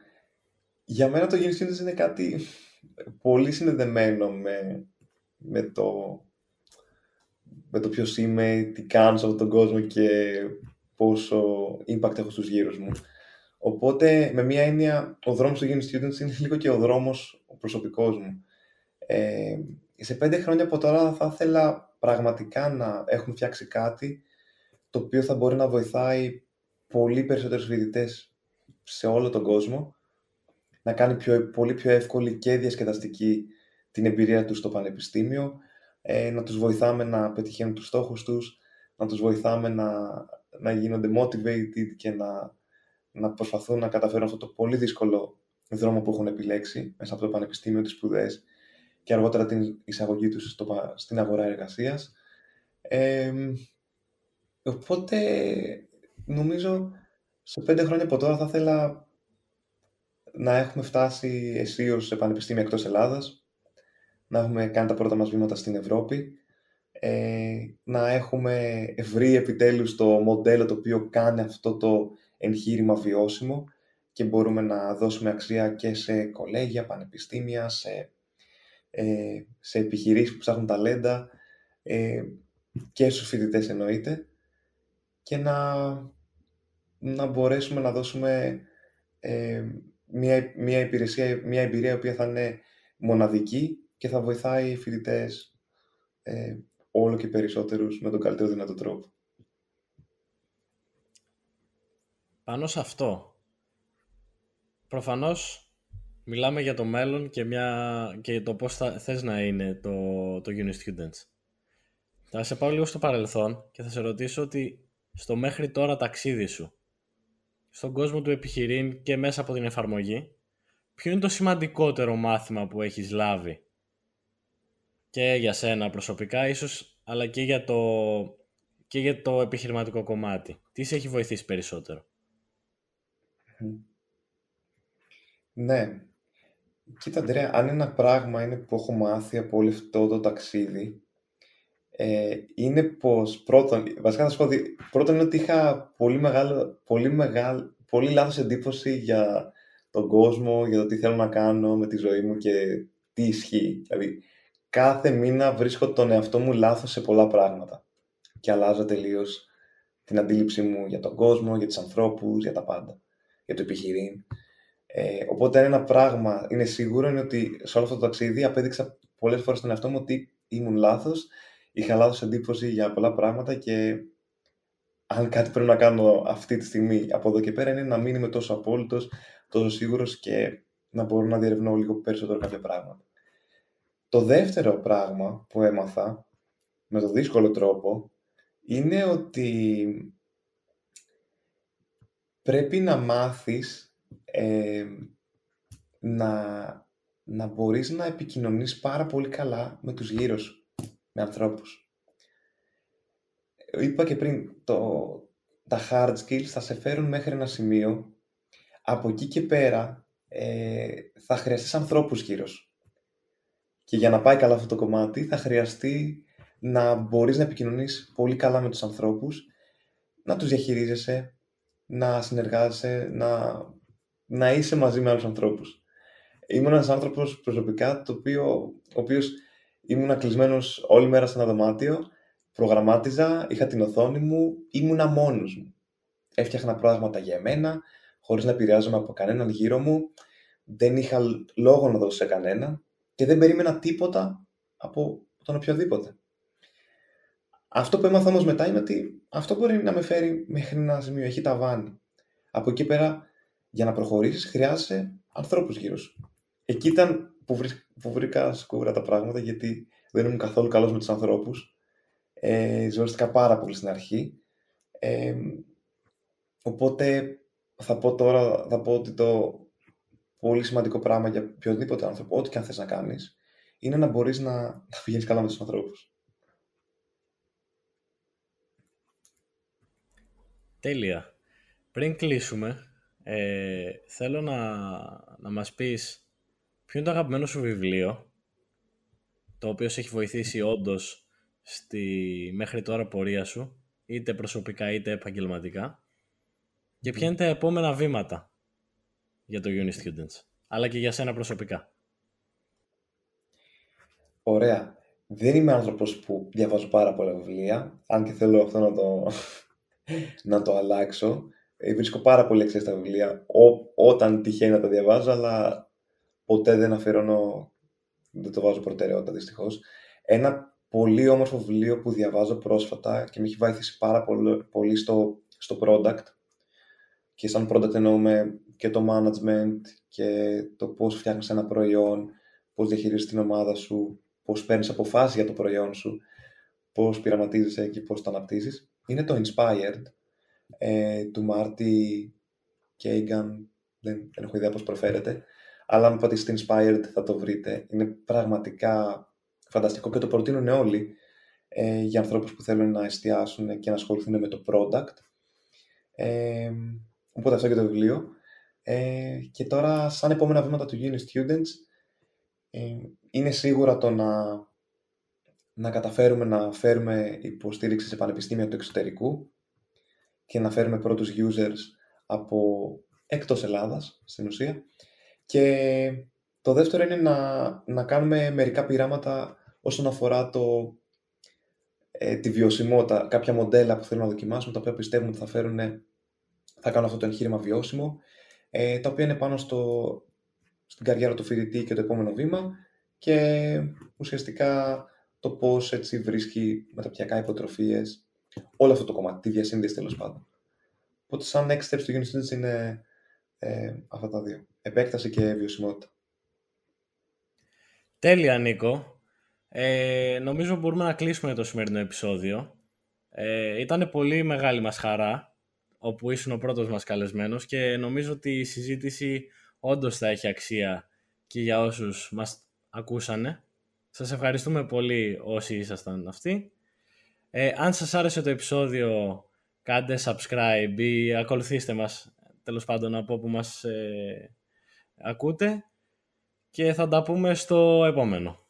Για μένα το Unity είναι κάτι πολύ συνδεδεμένο με, με, το, με το ποιος είμαι, τι κάνω σε αυτόν τον κόσμο και πόσο impact έχω στους γύρους μου. Οπότε, με μία έννοια, ο δρόμος του Unity Students είναι λίγο και ο δρόμος ο προσωπικός μου. Ε, σε πέντε χρόνια από τώρα θα ήθελα πραγματικά να έχουμε φτιάξει κάτι το οποίο θα μπορεί να βοηθάει πολύ περισσότερους φοιτητές σε όλο τον κόσμο να κάνει πιο, πολύ πιο εύκολη και διασκεδαστική την εμπειρία τους στο πανεπιστήμιο, ε, να τους βοηθάμε να πετυχαίνουν τους στόχους τους, να τους βοηθάμε να, να γίνονται motivated και να, να προσπαθούν να καταφέρουν αυτό το πολύ δύσκολο δρόμο που έχουν επιλέξει μέσα από το πανεπιστήμιο, τις σπουδές και αργότερα την εισαγωγή τους στο, στην αγορά εργασίας. Ε, οπότε, νομίζω, σε πέντε χρόνια από τώρα θα ήθελα να έχουμε φτάσει αισίως σε πανεπιστήμια εκτός Ελλάδας, να έχουμε κάνει τα πρώτα μας βήματα στην Ευρώπη, ε, να έχουμε βρει επιτέλους το μοντέλο το οποίο κάνει αυτό το εγχείρημα βιώσιμο και μπορούμε να δώσουμε αξία και σε κολέγια, πανεπιστήμια, σε, ε, σε επιχειρήσεις που ψάχνουν ταλέντα ε, και στους φοιτητές εννοείται και να, να μπορέσουμε να δώσουμε ε, μια, μια, υπηρεσία, μια εμπειρία η οποία θα είναι μοναδική και θα βοηθάει οι φοιτητές ε, όλο και περισσότερους με τον καλύτερο δυνατό τρόπο. Πάνω σε αυτό, προφανώς μιλάμε για το μέλλον και, μια, και το πώς θα, θες να είναι το, το Uni Students. Θα σε πάω λίγο στο παρελθόν και θα σε ρωτήσω ότι στο μέχρι τώρα ταξίδι σου, στον κόσμο του επιχειρήν και μέσα από την εφαρμογή, ποιο είναι το σημαντικότερο μάθημα που έχεις λάβει; Και για σένα προσωπικά ίσως, αλλά και για το, και για το επιχειρηματικό κομμάτι. Τι σε έχει βοηθήσει περισσότερο; Ναι. Κοίτα, Αντρέα, αν ένα πράγμα είναι που έχω μάθει από όλο αυτό το ταξίδι, ε, είναι πως πρώτον, βασικά θα σου πω ότι πρώτον είναι ότι είχα πολύ μεγάλο, πολύ μεγάλο, πολύ λάθος εντύπωση για τον κόσμο, για το τι θέλω να κάνω με τη ζωή μου και τι ισχύει. Δηλαδή, κάθε μήνα βρίσκω τον εαυτό μου λάθος σε πολλά πράγματα και αλλάζω τελείως την αντίληψή μου για τον κόσμο, για τους ανθρώπους, για τα πάντα, για το επιχειρήν. Ε, οπότε ένα πράγμα είναι σίγουρο είναι ότι σε όλο αυτό το ταξίδι απέδειξα πολλές φορές τον εαυτό μου ότι ήμουν λάθος είχα λάθος εντύπωση για πολλά πράγματα και αν κάτι πρέπει να κάνω αυτή τη στιγμή από εδώ και πέρα είναι να μην είμαι τόσο απόλυτος, τόσο σίγουρος και να μπορώ να διερευνώ λίγο περισσότερο κάποια πράγματα. Το δεύτερο πράγμα που έμαθα με το δύσκολο τρόπο είναι ότι πρέπει να μάθεις ε, να, να μπορείς να επικοινωνείς πάρα πολύ καλά με τους γύρω σου με ανθρώπους. είπα και πριν, το, τα hard skills θα σε φέρουν μέχρι ένα σημείο. Από εκεί και πέρα ε, θα χρειαστείς ανθρώπους γύρω σου. Και για να πάει καλά αυτό το κομμάτι θα χρειαστεί να μπορείς να επικοινωνείς πολύ καλά με τους ανθρώπους, να τους διαχειρίζεσαι, να συνεργάζεσαι, να, να είσαι μαζί με άλλους ανθρώπους. Ήμουν ένας άνθρωπος προσωπικά, το οποίο, ο οποίος ήμουν κλεισμένος όλη μέρα σε ένα δωμάτιο, προγραμμάτιζα, είχα την οθόνη μου, ήμουνα μόνος μου. Έφτιαχνα πρόγραμματα για εμένα, χωρίς να επηρεάζομαι από κανέναν γύρω μου, δεν είχα λόγο να δώσω σε κανένα και δεν περίμενα τίποτα από τον οποιοδήποτε. Αυτό που έμαθα όμως μετά είναι ότι αυτό μπορεί να με φέρει μέχρι ένα σημείο. Έχει ταβάνι. Από εκεί πέρα, για να προχωρήσεις, χρειάζεσαι ανθρώπους γύρω σου. Εκεί ήταν που, που βρήκα σκούρα τα πράγματα, γιατί δεν ήμουν καθόλου καλός με τους ανθρώπους. Ε, ζωρίστηκα πάρα πολύ στην αρχή. Ε, οπότε θα πω τώρα, θα πω ότι το πολύ σημαντικό πράγμα για οποιοδήποτε άνθρωπο, ό,τι και αν θες να κάνεις, είναι να μπορείς να, να πηγαίνεις καλά με τους ανθρώπους. Τέλεια. Πριν κλείσουμε, ε, θέλω να, να μας πεις ποιο είναι το αγαπημένο σου βιβλίο, το οποίο σε έχει βοηθήσει όντως στη μέχρι τώρα πορεία σου, είτε προσωπικά είτε επαγγελματικά, και ποια είναι τα επόμενα βήματα για το Uni Students, αλλά και για σένα προσωπικά; Ωραία. Δεν είμαι άνθρωπος που διαβάζω πάρα πολλά βιβλία, αν και θέλω αυτό να το, να το αλλάξω. Ε, βρίσκω πάρα πολύ αξία στα βιβλία όταν τυχαίνει να τα διαβάζω, αλλά ποτέ δεν αφιερώνω, δεν το βάζω προτεραιότητα δυστυχώς. Ένα πολύ όμορφο βιβλίο που διαβάζω πρόσφατα και με έχει βοηθήσει πάρα πολύ, πολύ στο, στο product και σαν product εννοούμε και το management και το πώς φτιάχνεις ένα προϊόν, πώς διαχειρίζεις την ομάδα σου, πώς παίρνεις αποφάσεις για το προϊόν σου, πώς πειραματίζεσαι και πώς το αναπτύσσεις. Είναι το Inspired ε, του Μάρτι Κέιγκαν, δεν, δεν έχω ιδέα πώς προφέρεται, αλλά αν πατήσετε Inspired θα το βρείτε. Είναι πραγματικά φανταστικό και το προτείνουν όλοι ε, για ανθρώπους που θέλουν να εστιάσουν και να ασχοληθούν με το product. Ε, οπότε αυτό και το βιβλίο. Ε, και τώρα, σαν επόμενα βήματα του Uni Students, ε, είναι σίγουρα το να, να καταφέρουμε να φέρουμε υποστήριξη σε πανεπιστήμια του εξωτερικού και να φέρουμε πρώτους users από εκτός Ελλάδας, στην ουσία. Και το δεύτερο είναι να, να κάνουμε μερικά πειράματα όσον αφορά το, ε, τη βιωσιμότητα, κάποια μοντέλα που θέλουμε να δοκιμάσουμε, τα οποία πιστεύουμε ότι θα φέρουν, θα κάνουν αυτό το εγχείρημα βιώσιμο ε, τα οποία είναι πάνω στο, στην καριέρα του φοιτητή και το επόμενο βήμα και ουσιαστικά το πώς έτσι βρίσκει μεταπιακά υποτροφίες, όλο αυτό το κομμάτι, τη διασύνδεση τέλος πάντων. Οπότε σαν next steps του Unity είναι ε, αυτά τα δύο. Επέκταση και βιωσιμότητα. Τέλεια, Νίκο. Ε, νομίζω μπορούμε να κλείσουμε το σημερινό επεισόδιο. Ε, ήταν πολύ μεγάλη μας χαρά όπου ήσουν ο πρώτος μας καλεσμένος και νομίζω ότι η συζήτηση όντως θα έχει αξία και για όσους μας ακούσανε. Σας ευχαριστούμε πολύ όσοι ήσασταν αυτοί. Ε, αν σας άρεσε το επεισόδιο κάντε subscribe ή ακολουθήστε μας τέλος πάντων από όπου μας ε, ακούτε και θα τα πούμε στο επόμενο.